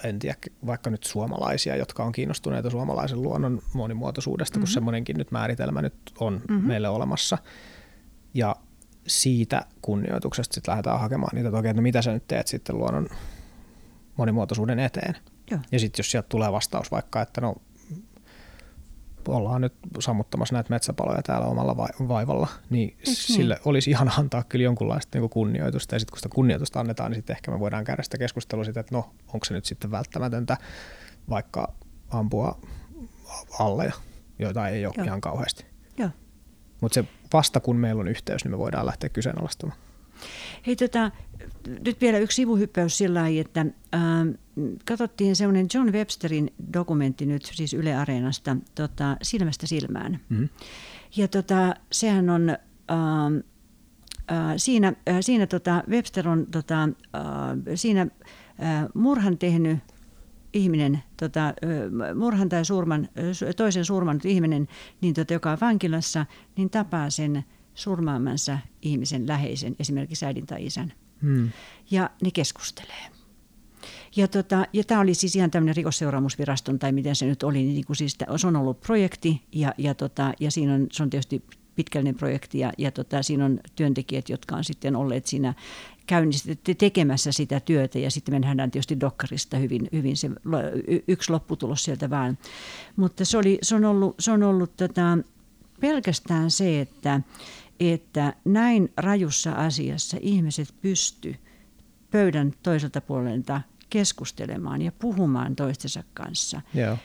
en tiedä, vaikka nyt suomalaisia, jotka on kiinnostuneita suomalaisen luonnon monimuotoisuudesta, mm-hmm. kun semmoinenkin nyt määritelmä nyt on mm-hmm. meille olemassa. Ja siitä kunnioituksesta sitten lähdetään hakemaan niitä, että okei, no mitä sä nyt teet sitten luonnon monimuotoisuuden eteen. Joo. Ja sitten jos sieltä tulee vastaus vaikka, että no ollaan nyt sammuttamassa näitä metsäpaloja täällä omalla vaivalla, niin Eks niin? sille niin? olisi ihan antaa kyllä jonkunlaista niin kunnioitusta. Ja sitten kun sitä kunnioitusta annetaan, niin sitten ehkä me voidaan käydä sitä keskustelua siitä, että no, onko se nyt sitten välttämätöntä vaikka ampua alle joita ei ole Joo. ihan kauheasti. Mutta se vasta kun meillä on yhteys, niin me voidaan lähteä kyseenalaistamaan. Hei, tota, nyt vielä yksi sivuhyppäys sillä lailla, että äh, katsottiin semmoinen John Websterin dokumentti nyt siis Yle Areenasta tota, silmästä silmään. Mm-hmm. Ja tota, sehän on... Äh, äh, siinä äh, siinä tota, Webster on tota, äh, siinä äh, murhan tehnyt ihminen, tota, murhan tai surman, toisen surmannut ihminen, niin tota, joka on vankilassa, niin tapaa sen surmaamansa ihmisen läheisen, esimerkiksi äidin tai isän. Hmm. Ja ne keskustelee. Ja, tota, ja tämä oli siis ihan tämmöinen rikosseuraamusviraston, tai miten se nyt oli, niin kuin siis, se on ollut projekti, ja, ja, tota, ja siinä on, se on tietysti pitkällinen projekti, ja, ja tota, siinä on työntekijät, jotka on sitten olleet siinä käynnistetty tekemässä sitä työtä ja sitten me nähdään tietysti Dokkarista hyvin, hyvin se yksi lopputulos sieltä vaan. Mutta se, oli, se on ollut, se on ollut tota, pelkästään se, että, että näin rajussa asiassa ihmiset pysty pöydän toiselta puolelta keskustelemaan ja puhumaan toistensa kanssa. Yeah.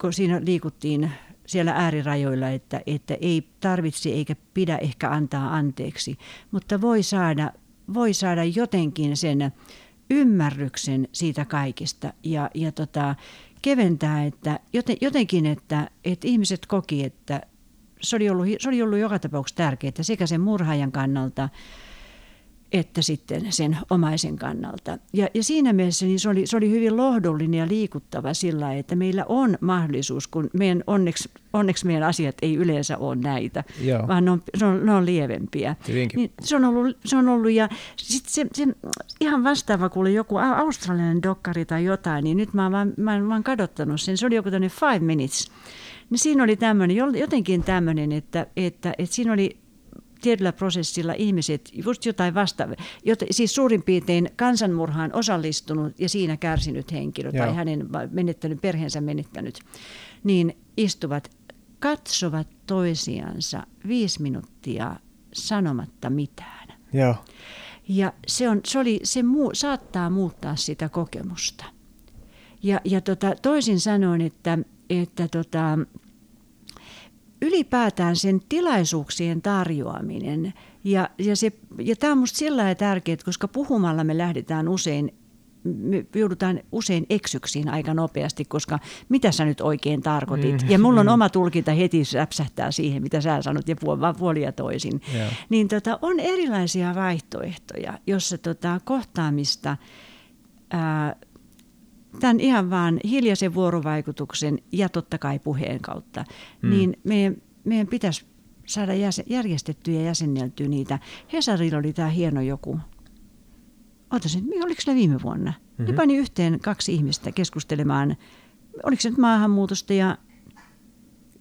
Kun siinä liikuttiin siellä äärirajoilla, että, että ei tarvitse eikä pidä ehkä antaa anteeksi, mutta voi saada voi saada jotenkin sen ymmärryksen siitä kaikista ja, ja tota, keventää, että jotenkin, että, että ihmiset koki, että se oli, ollut, se oli ollut joka tapauksessa tärkeää sekä sen murhaajan kannalta että sitten sen omaisen kannalta. Ja, ja siinä mielessä niin se, oli, se oli hyvin lohdullinen ja liikuttava sillä, että meillä on mahdollisuus, kun meidän onneksi, onneksi meidän asiat ei yleensä ole näitä, Joo. vaan ne on, ne on, ne on lievempiä. Niin se, on ollut, se on ollut, ja sit se, se, ihan vastaava kuin joku australialainen dokkari tai jotain, niin nyt mä oon vaan, mä, oon kadottanut sen. Se oli joku tämmöinen five minutes. Niin siinä oli tämmöinen, jotenkin tämmöinen, että, että, että siinä oli tietyllä prosessilla ihmiset, just jotain vasta, jota, siis suurin piirtein kansanmurhaan osallistunut ja siinä kärsinyt henkilö Joo. tai hänen menettänyt, perheensä menettänyt, niin istuvat, katsovat toisiansa viisi minuuttia sanomatta mitään. Joo. Ja se, on, se, oli, se muu, saattaa muuttaa sitä kokemusta. Ja, ja tota, toisin sanoen, että, että tota, ylipäätään sen tilaisuuksien tarjoaminen. Ja, ja, se, ja tämä on minusta sillä tavalla tärkeää, koska puhumalla me lähdetään usein me joudutaan usein eksyksiin aika nopeasti, koska mitä sä nyt oikein tarkoitit. Mm. Ja mulla on mm. oma tulkinta heti säpsähtää siihen, mitä sä sanot, ja puolia toisin. Yeah. Niin tota, on erilaisia vaihtoehtoja, jossa tota, kohtaamista ää, tämän ihan vaan hiljaisen vuorovaikutuksen ja totta kai puheen kautta, mm. niin meidän, meidän pitäisi saada jäsen, järjestettyä ja jäsenneltyä niitä. Hesarilla oli tämä hieno joku, Otasin, oliko se viime vuonna? Mm-hmm. Ne pani yhteen kaksi ihmistä keskustelemaan, oliko se nyt maahanmuutosta ja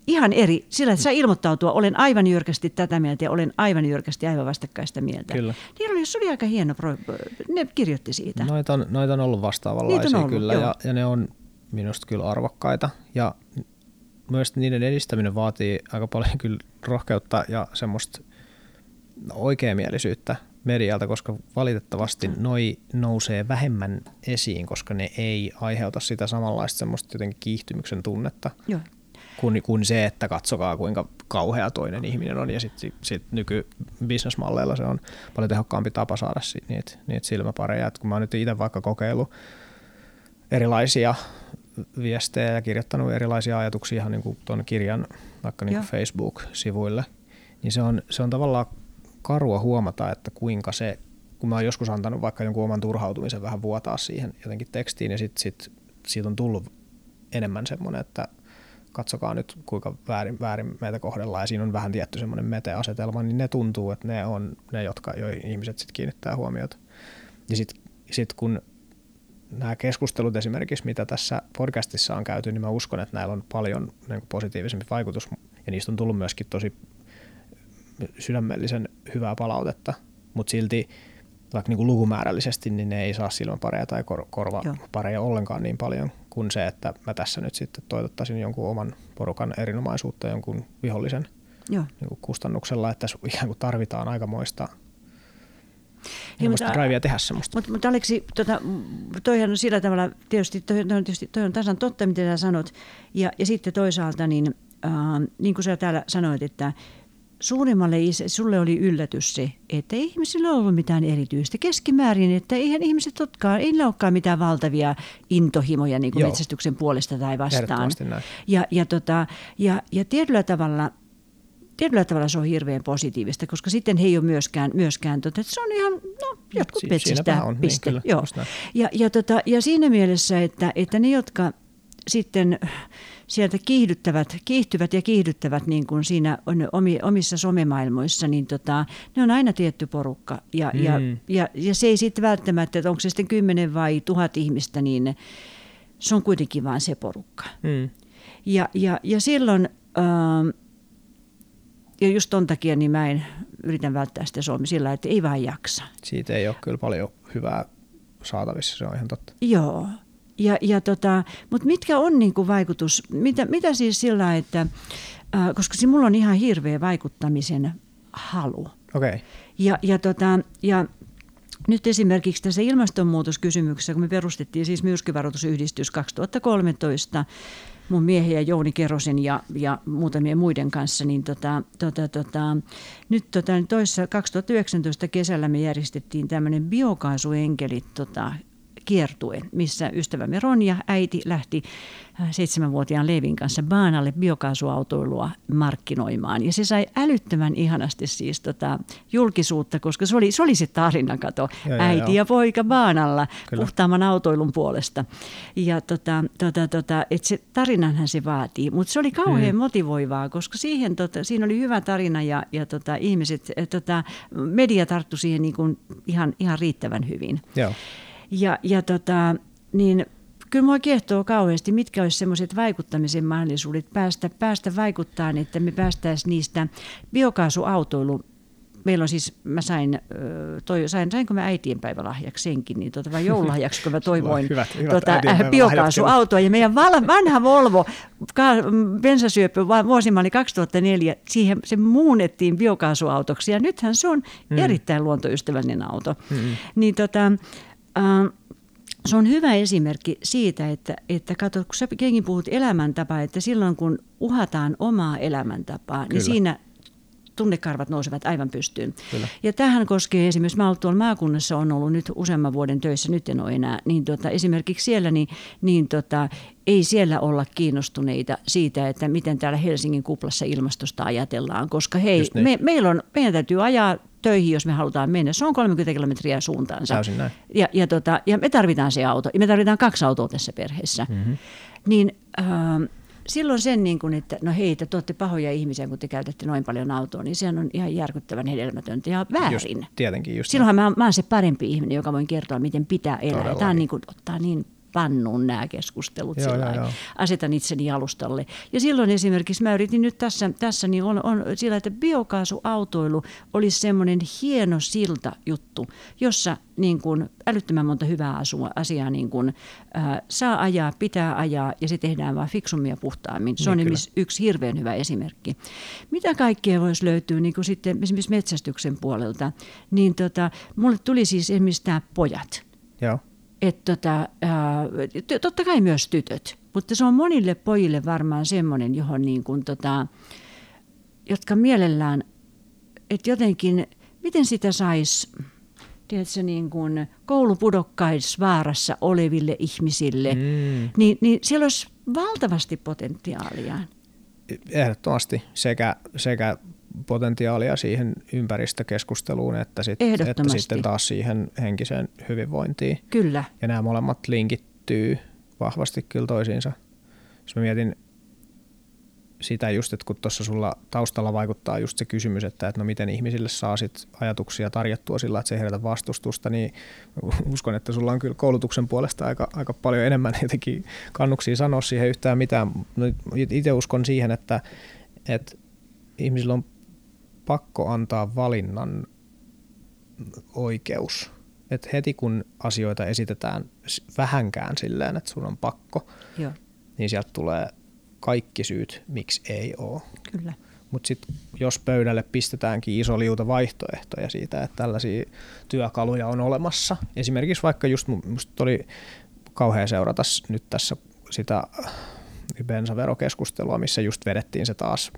ihan eri, sillä että saa ilmoittautua, olen aivan jyrkästi tätä mieltä ja olen aivan jyrkästi aivan vastakkaista mieltä. Kyllä. Niin oli, se oli aika hieno, pro, ne kirjoitti siitä. Noita on, noita on ollut vastaavanlaisia on ollut, kyllä ja, ja ne on minusta kyllä arvokkaita ja myös niiden edistäminen vaatii aika paljon kyllä rohkeutta ja semmoista oikeamielisyyttä medialta, koska valitettavasti noi nousee vähemmän esiin, koska ne ei aiheuta sitä samanlaista semmoista jotenkin kiihtymyksen tunnetta. Joo kuin, kuin se, että katsokaa kuinka kauhea toinen ihminen on. Ja sitten sit nykybisnesmalleilla se on paljon tehokkaampi tapa saada niitä, niitä silmäpareja. Et kun mä oon nyt itse vaikka kokeillut erilaisia viestejä ja kirjoittanut erilaisia ajatuksia ihan niin tuon kirjan vaikka niin Facebook-sivuille, niin se on, se on tavallaan karua huomata, että kuinka se, kun mä oon joskus antanut vaikka jonkun oman turhautumisen vähän vuotaa siihen jotenkin tekstiin, ja sitten sit, siitä on tullut enemmän semmoinen, että katsokaa nyt kuinka väärin, väärin meitä kohdellaan. Ja siinä on vähän tietty semmoinen mete-asetelma, niin ne tuntuu, että ne on ne, jotka, joihin ihmiset sitten kiinnittää huomiota. Ja sitten sit kun nämä keskustelut esimerkiksi, mitä tässä podcastissa on käyty, niin mä uskon, että näillä on paljon niin positiivisempi vaikutus. Ja niistä on tullut myöskin tosi sydämellisen hyvää palautetta, mutta silti vaikka niin kuin lukumäärällisesti, niin ne ei saa silmäpareja tai kor- korvapareja ollenkaan niin paljon kuin se, että mä tässä nyt sitten toivottaisin jonkun oman porukan erinomaisuutta jonkun vihollisen Joo. Niin kuin kustannuksella, että ikään kuin tarvitaan aikamoista niin, mutta, drivea tehdä semmoista. Mutta, mutta Aleksi, tota, toihan on sillä tavalla, tietysti toi, toi on, tietysti, toi on tasan totta, mitä sä sanot, ja, ja sitten toisaalta niin äh, niin kuin sä täällä sanoit, että suurimmalle sulle oli yllätys se, että ei ihmisillä ollut mitään erityistä keskimäärin, että eihän ihmiset otkaan, ei olekaan mitään valtavia intohimoja niin kuin metsästyksen puolesta tai vastaan. Ja, ja, tota, ja, ja tietyllä tavalla tietyllä tavalla se on hirveän positiivista, koska sitten he ei ole myöskään, myöskään tota, että se on ihan, no jotkut si- metsästää, on, niin piste. Niin, kyllä, Joo. Ja, ja, tota, ja siinä mielessä, että, että ne, jotka sitten sieltä kiihdyttävät, kiihtyvät ja kiihdyttävät niin kuin siinä on omissa somemaailmoissa, niin tota, ne on aina tietty porukka. Ja, mm. ja, ja, ja se ei sitten välttämättä, että onko se sitten kymmenen vai tuhat ihmistä, niin se on kuitenkin vain se porukka. Mm. Ja, ja, ja silloin... Ähm, ja just ton takia niin mä en yritän välttää sitä Suomi sillä, että ei vaan jaksa. Siitä ei ole kyllä paljon hyvää saatavissa, se on ihan totta. Joo. Ja, ja tota, Mutta mitkä on niinku vaikutus, mitä, mitä siis sillä, että, äh, koska se mulla on ihan hirveä vaikuttamisen halu. Okay. Ja, ja, tota, ja nyt esimerkiksi tässä ilmastonmuutoskysymyksessä, kun me perustettiin siis myrskyvaroitusyhdistys 2013, mun miehen ja Jouni Kerosen ja, ja muutamien muiden kanssa, niin tota, tota, tota, nyt tota, toissa 2019 kesällä me järjestettiin tämmöinen biokaasuenkelit tota, kiertue, missä ystävämme Ronja, äiti, lähti äh, seitsemänvuotiaan Leevin kanssa Baanalle biokaasuautoilua markkinoimaan. Ja se sai älyttömän ihanasti siis tota, julkisuutta, koska se oli se, oli se tarina, kato, joo, äiti joo. ja poika Baanalla Kyllä. puhtaamman autoilun puolesta. Ja tota, tota, tota, et se tarinanhan se vaatii, mutta se oli kauhean hmm. motivoivaa, koska siihen, tota, siinä oli hyvä tarina ja, ja tota, ihmiset, tota, media tarttui siihen niin kuin ihan, ihan riittävän hyvin. Joo. Ja, ja tota, niin kyllä mua kiehtoo kauheasti, mitkä olisi semmoiset vaikuttamisen mahdollisuudet päästä, päästä vaikuttaa, että me päästäisiin niistä biokaasuautoilu meillä on siis, mä sain, toi, sain sainko mä äitienpäivälahjaksi senkin, niin tota, vai joululahjaksi, kun mä toivoin [LAUGHS] hyvät, hyvät tota, biokaasuautoa. Ja meidän val, vanha Volvo, bensasyöpö, vuosimalli 2004, siihen se muunnettiin biokaasuautoksi. Ja nythän se on hmm. erittäin luontoystävällinen auto. Hmm. Niin tota, se on hyvä esimerkki siitä, että, että kato, kun sä kenkin puhut elämäntapaa, että silloin kun uhataan omaa elämäntapaa, niin Kyllä. niin siinä tunnekarvat nousevat aivan pystyyn. Kyllä. Ja tähän koskee esimerkiksi, mä olen tuolla maakunnassa, on ollut nyt useamman vuoden töissä, nyt en ole enää, niin tota, esimerkiksi siellä, niin, niin tota, ei siellä olla kiinnostuneita siitä, että miten täällä Helsingin kuplassa ilmastosta ajatellaan, koska hei, niin. me, meillä on, meidän täytyy ajaa töihin, jos me halutaan mennä. Se on 30 kilometriä suuntaansa. Täysin näin. Ja, ja, tota, ja me tarvitaan se auto. Ja me tarvitaan kaksi autoa tässä perheessä. Mm-hmm. Niin äh, silloin sen, niin kuin, että no hei, te olette pahoja ihmisiä, kun te käytätte noin paljon autoa, niin se on ihan järkyttävän hedelmätöntä ja väärin. Just, tietenkin just Silloinhan mä, mä olen se parempi ihminen, joka voi kertoa, miten pitää elää. Tämä on niin kuin, ottaa niin pannuun nämä keskustelut. Joo, joo, joo. Asetan itseni alustalle. Ja silloin esimerkiksi mä yritin nyt tässä, tässä niin on, on sillä, että biokaasuautoilu olisi semmoinen hieno silta juttu, jossa niin kuin älyttömän monta hyvää asua, asiaa niin kuin, äh, saa ajaa, pitää ajaa ja se tehdään vain fiksummin ja puhtaammin. Se niin, on kyllä. yksi hirveän hyvä esimerkki. Mitä kaikkea voisi löytyä niin kuin sitten esimerkiksi metsästyksen puolelta? Niin tota, mulle tuli siis esimerkiksi tämä pojat. Joo että tota, ää, totta kai myös tytöt, mutta se on monille pojille varmaan semmoinen, johon niin kuin tota, jotka mielellään, että jotenkin, miten sitä saisi, tiedätkö, niin kuin koulupudokkaisvaarassa oleville ihmisille, mm. niin, niin siellä olisi valtavasti potentiaalia. Ehdottomasti sekä, sekä potentiaalia siihen ympäristökeskusteluun, että, sit, että sitten taas siihen henkiseen hyvinvointiin. Kyllä. Ja nämä molemmat linkittyy vahvasti kyllä toisiinsa. Jos mä mietin sitä just, että kun tuossa sulla taustalla vaikuttaa just se kysymys, että, että no miten ihmisille saa sit ajatuksia tarjottua sillä, että se ei herätä vastustusta, niin [LAUGHS] uskon, että sulla on kyllä koulutuksen puolesta aika, aika paljon enemmän [LAUGHS] jotenkin kannuksia sanoa siihen yhtään mitään. No, itse uskon siihen, että, että ihmisillä on pakko antaa valinnan oikeus. Et heti kun asioita esitetään vähänkään silleen, että sun on pakko, Joo. niin sieltä tulee kaikki syyt, miksi ei ole. Kyllä. Mutta sitten jos pöydälle pistetäänkin iso liuta vaihtoehtoja siitä, että tällaisia työkaluja on olemassa, esimerkiksi vaikka just musta oli kauhea seurata nyt tässä sitä bensaverokeskustelua, missä just vedettiin se taas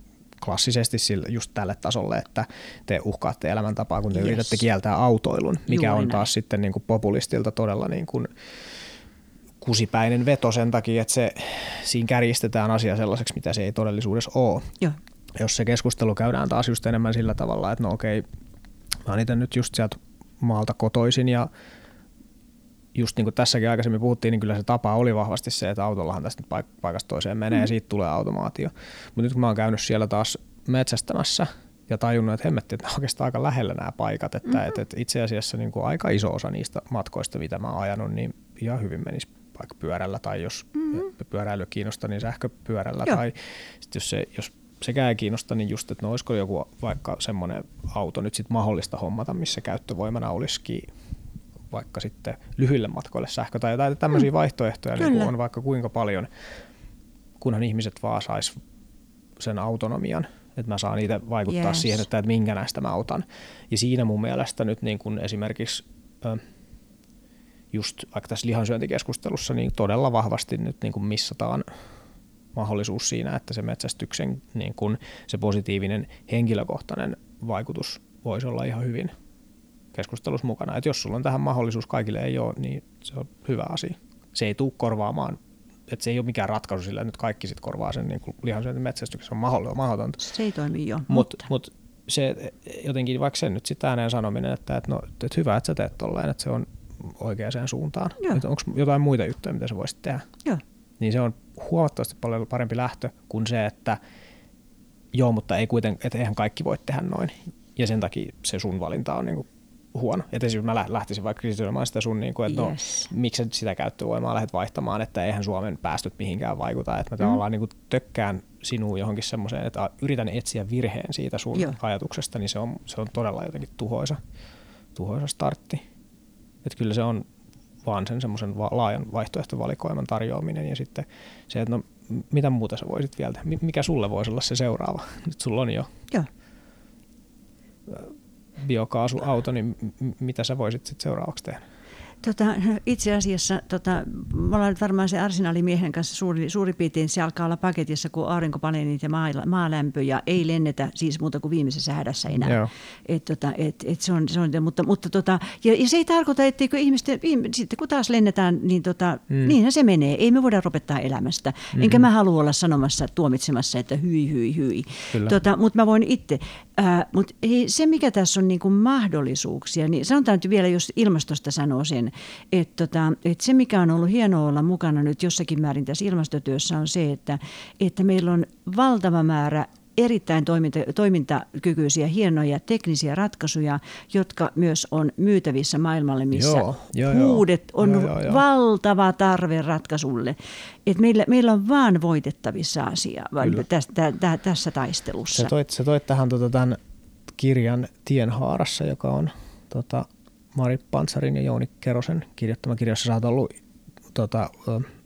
klassisesti sille, just tälle tasolle, että te uhkaatte elämäntapaa, kun te yes. yritätte kieltää autoilun, mikä Juuri on taas näin. sitten niin kuin populistilta todella niin kuin kusipäinen veto sen takia, että se, siinä kärjistetään asia sellaiseksi, mitä se ei todellisuudessa ole. Joo. Jos se keskustelu käydään taas just enemmän sillä tavalla, että no okei, mä oon itse nyt just sieltä maalta kotoisin ja just niin kuin tässäkin aikaisemmin puhuttiin, niin kyllä se tapa oli vahvasti se, että autollahan tästä paikasta toiseen menee mm. ja siitä tulee automaatio. Mutta nyt kun mä oon käynyt siellä taas metsästämässä ja tajunnut, että hemmetti, että oikeastaan aika lähellä nämä paikat, että, mm-hmm. että, että itse asiassa niin kuin aika iso osa niistä matkoista, mitä mä oon ajanut, niin ihan hyvin menisi vaikka pyörällä tai jos mm-hmm. pyöräily kiinnostaa, niin sähköpyörällä Joo. tai sit jos, se, jos sekään ei kiinnosta, niin just, että no olisiko joku vaikka semmoinen auto nyt sitten mahdollista hommata, missä käyttövoimana olisikin vaikka sitten lyhyille matkoille sähkö tai jotain tämmöisiä mm. vaihtoehtoja niin on vaikka kuinka paljon, kunhan ihmiset vaan sais sen autonomian, että mä saan itse vaikuttaa yes. siihen, että, että minkä näistä mä otan. Ja siinä mun mielestä nyt niin kuin esimerkiksi just vaikka tässä lihansyöntikeskustelussa niin todella vahvasti nyt niin kuin missataan mahdollisuus siinä, että se metsästyksen niin kuin se positiivinen henkilökohtainen vaikutus voisi olla ihan hyvin keskustelussa mukana. Että jos sulla on tähän mahdollisuus, kaikille ei ole, niin se on hyvä asia. Se ei tule korvaamaan, että se ei ole mikään ratkaisu sillä, että nyt kaikki sit korvaa sen niin lihansyönti metsästyksessä, on mahdotonta. Se ei toimi jo. Mut, mutta mut se jotenkin, vaikka sen nyt sitten ääneen sanominen, että, että, no, että hyvä, että sä teet tolleen, että se on oikeaan suuntaan. Onko jotain muita juttuja, mitä sä voisit tehdä? Joo. Niin se on huomattavasti paljon parempi lähtö kuin se, että joo, mutta ei kuiten, että eihän kaikki voi tehdä noin. Ja sen takia se sun valinta on niin kuin huono. Että esimerkiksi mä lähtisin vaikka kritisoimaan sitä sun, niin kuin, että no, yes. no, miksi sitä käyttövoimaa lähdet vaihtamaan, että eihän Suomen päästöt mihinkään vaikuta. Että mä mm. tavallaan niin kuin tökkään sinuun johonkin semmoiseen, että yritän etsiä virheen siitä sun Joo. ajatuksesta, niin se on, se on todella jotenkin tuhoisa, tuhoisa startti. Että kyllä se on vaan sen semmoisen laajan vaihtoehtovalikoiman tarjoaminen ja sitten se, että no mitä muuta sä voisit vielä, mikä sulle voisi olla se seuraava? [LAUGHS] Nyt sulla on jo Joo biokaasuauto, niin mitä sä voisit sitten seuraavaksi tehdä? Tota, itse asiassa tota, me ollaan varmaan se arsenaalimiehen kanssa suuri, suuri piirtein, se alkaa olla paketissa kuin aurinkopaneelit ja maa, maalämpö ja ei lennetä siis muuta kuin viimeisessä hädässä enää. Et, tota, et, et se on, se on, mutta, mutta tota, ja, ja, se ei tarkoita, etteikö ihmisten, sitten kun taas lennetään, niin tota, mm. niinhän se menee. Ei me voida lopettaa elämästä. Mm-hmm. Enkä mä halua olla sanomassa, tuomitsemassa, että hyi, hyi, hyi. Tota, mutta mä voin itse. Äh, mutta se, mikä tässä on niin kuin mahdollisuuksia, niin sanotaan nyt vielä, jos ilmastosta sanoo sen, että, tota, että se, mikä on ollut hienoa olla mukana nyt jossakin määrin tässä ilmastotyössä, on se, että, että meillä on valtava määrä erittäin toiminta, toimintakykyisiä, hienoja teknisiä ratkaisuja, jotka myös on myytävissä maailmalle, missä joo, joo, huudet on joo, joo, joo. valtava tarve ratkaisulle. Et meillä, meillä on vaan voitettavissa asia tässä, tä, tä, tässä taistelussa. Se toit, se toit tähän tota, tämän kirjan Tienhaarassa, joka on tota, Mari Pantsarin ja Jouni Kerosen kirjoittama kirjassa sä oot ollut tota,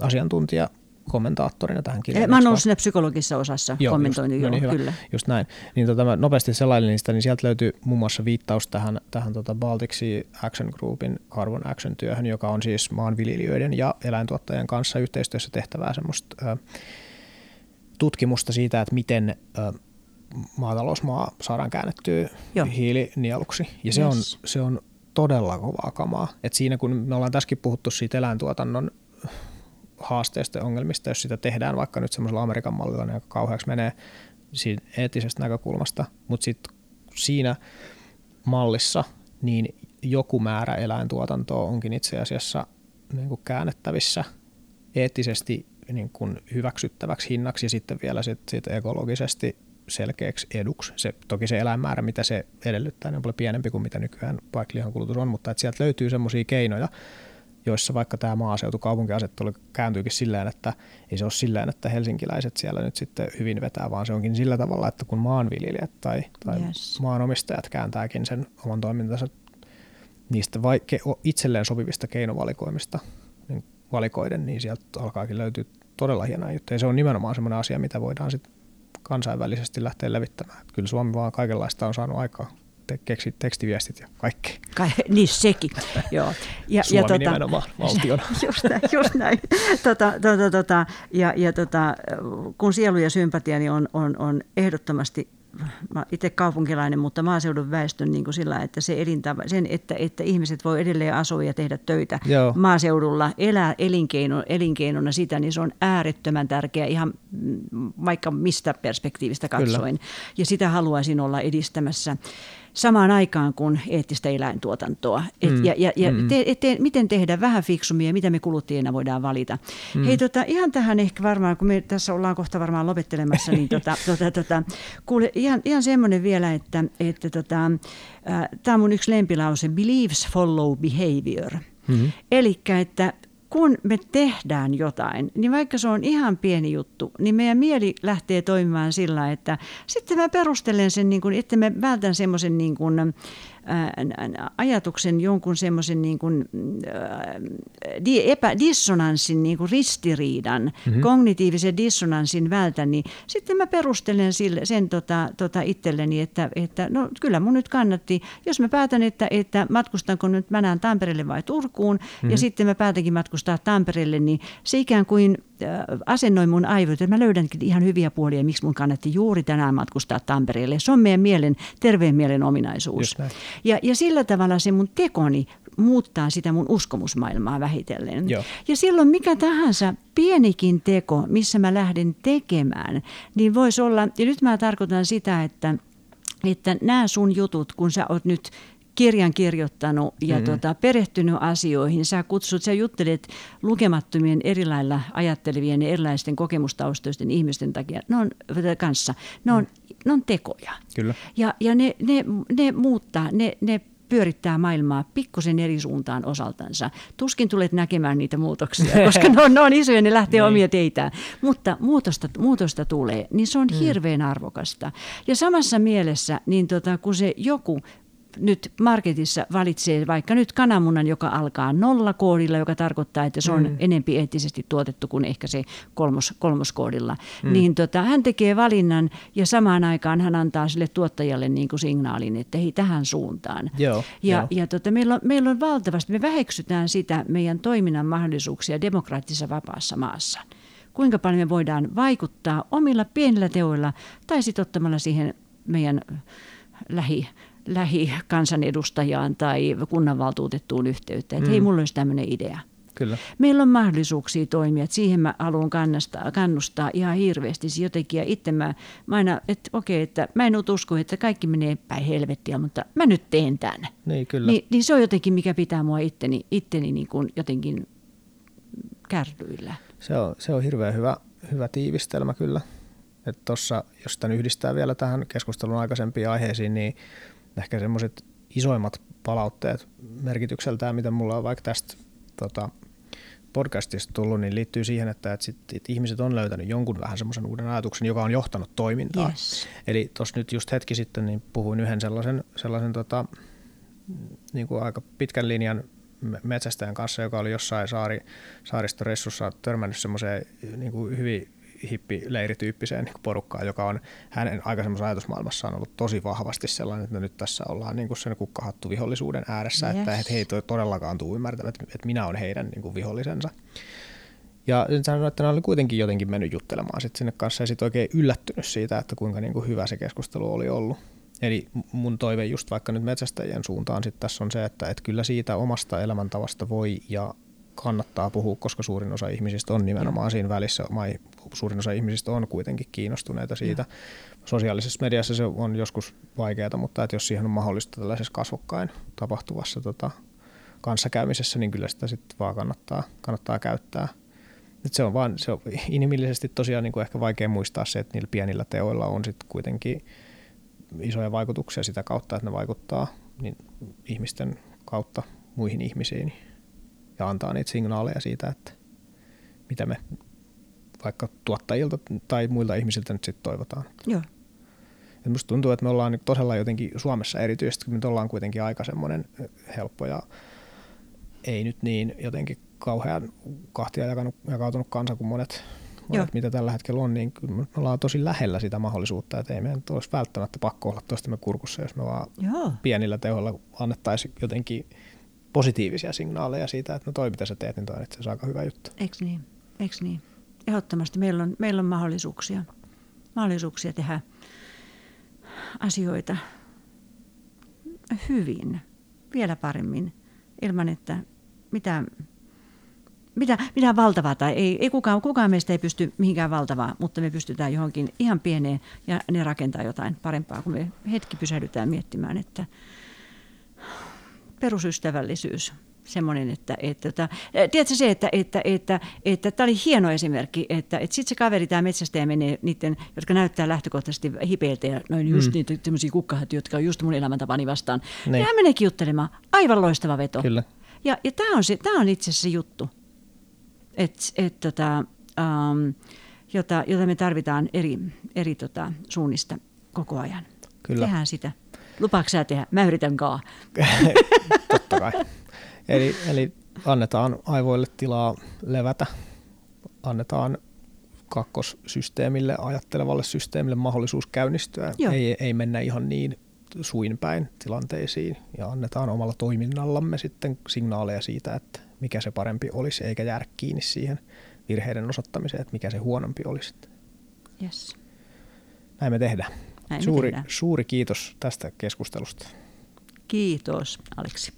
asiantuntija kommentaattorina tähän kirjaan. Mä oon ollut siinä psykologisessa osassa joo, kommentointi, just, no niin, joo, kyllä. Just näin. Niin tota, mä nopeasti selailin niistä, niin sieltä löytyy muun muassa viittaus tähän, tähän tota Baltic Sea Action Groupin Carbon Action-työhön, joka on siis maanviljelijöiden ja eläintuottajien kanssa yhteistyössä tehtävää semmoista ö, tutkimusta siitä, että miten ö, maatalousmaa saadaan käännettyä Joo. hiilinieluksi. Ja se, yes. on, se on todella kovaa kamaa. Et siinä kun me ollaan tässäkin puhuttu siitä eläintuotannon haasteista ja ongelmista, jos sitä tehdään vaikka nyt semmoisella Amerikan mallilla, niin aika kauheaksi menee siitä eettisestä näkökulmasta, mutta sitten siinä mallissa niin joku määrä eläintuotantoa onkin itse asiassa niin kuin käännettävissä eettisesti niin kuin hyväksyttäväksi hinnaksi ja sitten vielä sit, sit ekologisesti selkeäksi eduksi. Se, toki se eläinmäärä, mitä se edellyttää, niin on paljon pienempi kuin mitä nykyään paiklihan kulutus on, mutta että sieltä löytyy semmoisia keinoja, joissa vaikka tämä maaseutukaupunkiasettelu kääntyykin silleen, että ei se ole silleen, että helsinkiläiset siellä nyt sitten hyvin vetää, vaan se onkin sillä tavalla, että kun maanviljelijät tai, tai yes. maanomistajat kääntääkin sen oman toimintansa niistä vaike- itselleen sopivista keinovalikoimista niin valikoiden, niin sieltä alkaakin löytyä todella hienoja juttuja. Ja se on nimenomaan semmoinen asia, mitä voidaan sitten kansainvälisesti lähteä levittämään. Kyllä Suomi vaan kaikenlaista on saanut aikaa. Te- keksit tekstiviestit ja kaikki. Kai, niin sekin, joo. Ja, Suomi ja tota, nimenomaan valtiona. [LAUGHS] Just näin, just näin. Tota, tota, tota, ja ja tota, kun sielu ja sympatiani on, on, on ehdottomasti mä itse kaupunkilainen, mutta maaseudun väestön niin kuin sillä, että se elintava, sen, että, että ihmiset voi edelleen asua ja tehdä töitä Joo. maaseudulla, elää elinkeino, elinkeinona sitä, niin se on äärettömän tärkeä ihan vaikka mistä perspektiivistä katsoen. Kyllä. Ja sitä haluaisin olla edistämässä samaan aikaan kuin eettistä eläintuotantoa. Et, mm. Ja, ja, ja mm. te, te, miten tehdä vähän fiksumia, mitä me kuluttajina voidaan valita. Mm. Hei, tota, ihan tähän ehkä varmaan, kun me tässä ollaan kohta varmaan lopettelemassa, niin tota, [LAUGHS] tota, tota, kuule, ihan, ihan semmoinen vielä, että, että tota, äh, tämä on mun yksi lempilause, beliefs follow behavior. Mm-hmm. Eli että kun me tehdään jotain, niin vaikka se on ihan pieni juttu, niin meidän mieli lähtee toimimaan sillä, että sitten mä perustelen sen, niin kuin, että me vältän semmoisen niin kuin, ajatuksen jonkun semmoisen niin kuin, epä, dissonanssin, niin kuin ristiriidan, mm-hmm. kognitiivisen dissonanssin vältän, niin sitten mä perustelen sille, sen tota, tota itselleni, että, että no kyllä mun nyt kannatti, jos mä päätän, että, että matkustanko nyt mä näen Tampereelle vai Turkuun, mm-hmm. ja sitten mä päätänkin matkustaa Tampereelle, niin se ikään kuin asennoi mun aivot, että mä löydänkin ihan hyviä puolia, miksi mun kannatti juuri tänään matkustaa Tampereelle. Se on meidän mielen, terveen mielen ominaisuus. Ja, ja sillä tavalla se mun tekoni muuttaa sitä mun uskomusmaailmaa vähitellen. Joo. Ja silloin mikä tahansa pienikin teko, missä mä lähden tekemään, niin voisi olla, ja nyt mä tarkoitan sitä, että että nämä sun jutut, kun sä oot nyt kirjan kirjoittanut ja mm-hmm. tota, perehtynyt asioihin. Sä kutsut, sä juttelet lukemattomien erilailla ajattelevien ja erilaisten kokemustaustoisten ihmisten takia, ne on, kanssa. Ne on, mm. ne on tekoja. Kyllä. Ja, ja ne, ne, ne muuttaa, ne, ne pyörittää maailmaa pikkusen eri suuntaan osaltansa. Tuskin tulet näkemään niitä muutoksia, [LAUGHS] koska ne on, ne on isoja, ne lähtee niin. omia teitään. Mutta muutosta, muutosta tulee, niin se on mm. hirveän arvokasta. Ja samassa mielessä, niin tota, kun se joku nyt marketissa valitsee vaikka nyt kananmunan, joka alkaa nollakoodilla, joka tarkoittaa, että se on mm. enempi eettisesti tuotettu kuin ehkä se kolmos, kolmoskoodilla, mm. niin tota, hän tekee valinnan ja samaan aikaan hän antaa sille tuottajalle niin kuin signaalin, että hei tähän suuntaan. Joo, ja jo. ja tota, meillä, on, meillä on valtavasti, me väheksytään sitä meidän toiminnan mahdollisuuksia demokraattisessa vapaassa maassa kuinka paljon me voidaan vaikuttaa omilla pienillä teoilla tai sitten ottamalla siihen meidän lähi, lähikansanedustajaan tai kunnanvaltuutettuun yhteyttä, että mm. hei, mulla olisi tämmöinen idea. Kyllä. Meillä on mahdollisuuksia toimia, että siihen mä haluan kannustaa, kannustaa ihan hirveästi jotenkin. Ja itse mä, mä aina, että okei, että mä en usko, että kaikki menee päin helvettiä, mutta mä nyt teen tämän. Niin, kyllä. Ni, niin se on jotenkin, mikä pitää mua itteni, itteni niin kuin jotenkin kärryillä. Se on, se on hirveän hyvä, hyvä tiivistelmä kyllä. Että tossa, jos tämän yhdistää vielä tähän keskustelun aikaisempiin aiheisiin, niin ehkä semmoiset isoimmat palautteet merkitykseltään, mitä mulla on vaikka tästä tota, podcastista tullut, niin liittyy siihen, että, että, sit, että ihmiset on löytänyt jonkun vähän semmoisen uuden ajatuksen, joka on johtanut toimintaan. Yes. Eli tuossa nyt just hetki sitten niin puhuin yhden sellaisen, sellaisen tota, niin kuin aika pitkän linjan metsästäjän kanssa, joka oli jossain saari, saaristoressussa törmännyt semmoiseen niin kuin hyvin hippileirityyppiseen niin porukkaan, joka on hänen aikaisemmassa ajatusmaailmassaan ollut tosi vahvasti sellainen, että nyt tässä ollaan niin kuin sen kukkahattu vihollisuuden ääressä, yes. että he ei todellakaan tule ymmärtämään, että, minä olen heidän niin kuin vihollisensa. Ja sanoin, että ne oli kuitenkin jotenkin mennyt juttelemaan sit sinne kanssa ja sitten oikein yllättynyt siitä, että kuinka niin kuin hyvä se keskustelu oli ollut. Eli mun toive just vaikka nyt metsästäjien suuntaan sit tässä on se, että, että kyllä siitä omasta elämäntavasta voi ja kannattaa puhua, koska suurin osa ihmisistä on nimenomaan siinä välissä. Suurin osa ihmisistä on kuitenkin kiinnostuneita siitä. Sosiaalisessa mediassa se on joskus vaikeaa, mutta että jos siihen on mahdollista tällaisessa kasvokkain tapahtuvassa tota, kanssakäymisessä, niin kyllä sitä sitten vaan kannattaa, kannattaa käyttää. Et se on vaan se on inhimillisesti tosiaan niin kuin ehkä vaikea muistaa se, että niillä pienillä teoilla on sitten kuitenkin isoja vaikutuksia sitä kautta, että ne vaikuttaa niin ihmisten kautta muihin ihmisiin ja antaa niitä signaaleja siitä, että mitä me vaikka tuottajilta tai muilta ihmisiltä nyt sitten toivotaan. Joo. Musta tuntuu, että me ollaan todella jotenkin Suomessa erityisesti, kun me ollaan kuitenkin aika semmoinen helppo ja ei nyt niin jotenkin kauhean kahtia jakautunut kansa kuin monet, monet, mitä tällä hetkellä on, niin kyllä me ollaan tosi lähellä sitä mahdollisuutta, että ei meidän olisi välttämättä pakko olla toistemme kurkussa, jos me vaan Joo. pienillä tehoilla annettaisiin jotenkin positiivisia signaaleja siitä, että no toi mitä sä teet, niin toi on itse aika hyvä juttu. Eikö niin? Eikö niin? Ehdottomasti meillä on, meillä on mahdollisuuksia, mahdollisuuksia tehdä asioita hyvin, vielä paremmin, ilman että mitään, mitä, mitään valtavaa, tai ei, ei kukaan, kukaan meistä ei pysty mihinkään valtavaa, mutta me pystytään johonkin ihan pieneen ja ne rakentaa jotain parempaa, kun me hetki pysähdytään miettimään, että perusystävällisyys, semmoinen, että, että, että tiedätkö se, että, että, että, että tämä oli hieno esimerkki, että, että sitten se kaveri, tämä metsästäjä menee niiden, jotka näyttää lähtökohtaisesti hipeiltä ja noin just mm. niitä tämmöisiä kukkahat, jotka on just mun elämäntapani vastaan. Niin. Ja hän menee juttelemaan. Aivan loistava veto. Kyllä. Ja, ja tämä on, se, tämä on itse asiassa se juttu, et, et, tota, um, jota, jota me tarvitaan eri, eri tota, suunnista koko ajan. Kyllä. Tehdään sitä. Lupaako sä tehdä? Mä yritän kaa. [LAUGHS] Totta kai. Eli, eli annetaan aivoille tilaa levätä, annetaan kakkossysteemille, ajattelevalle systeemille mahdollisuus käynnistyä. Ei, ei mennä ihan niin suinpäin tilanteisiin ja annetaan omalla toiminnallamme sitten signaaleja siitä, että mikä se parempi olisi, eikä jäädä kiinni siihen virheiden osoittamiseen, että mikä se huonompi olisi. Yes. Näin me tehdään. Näin suuri, suuri kiitos tästä keskustelusta. Kiitos, Aleksi.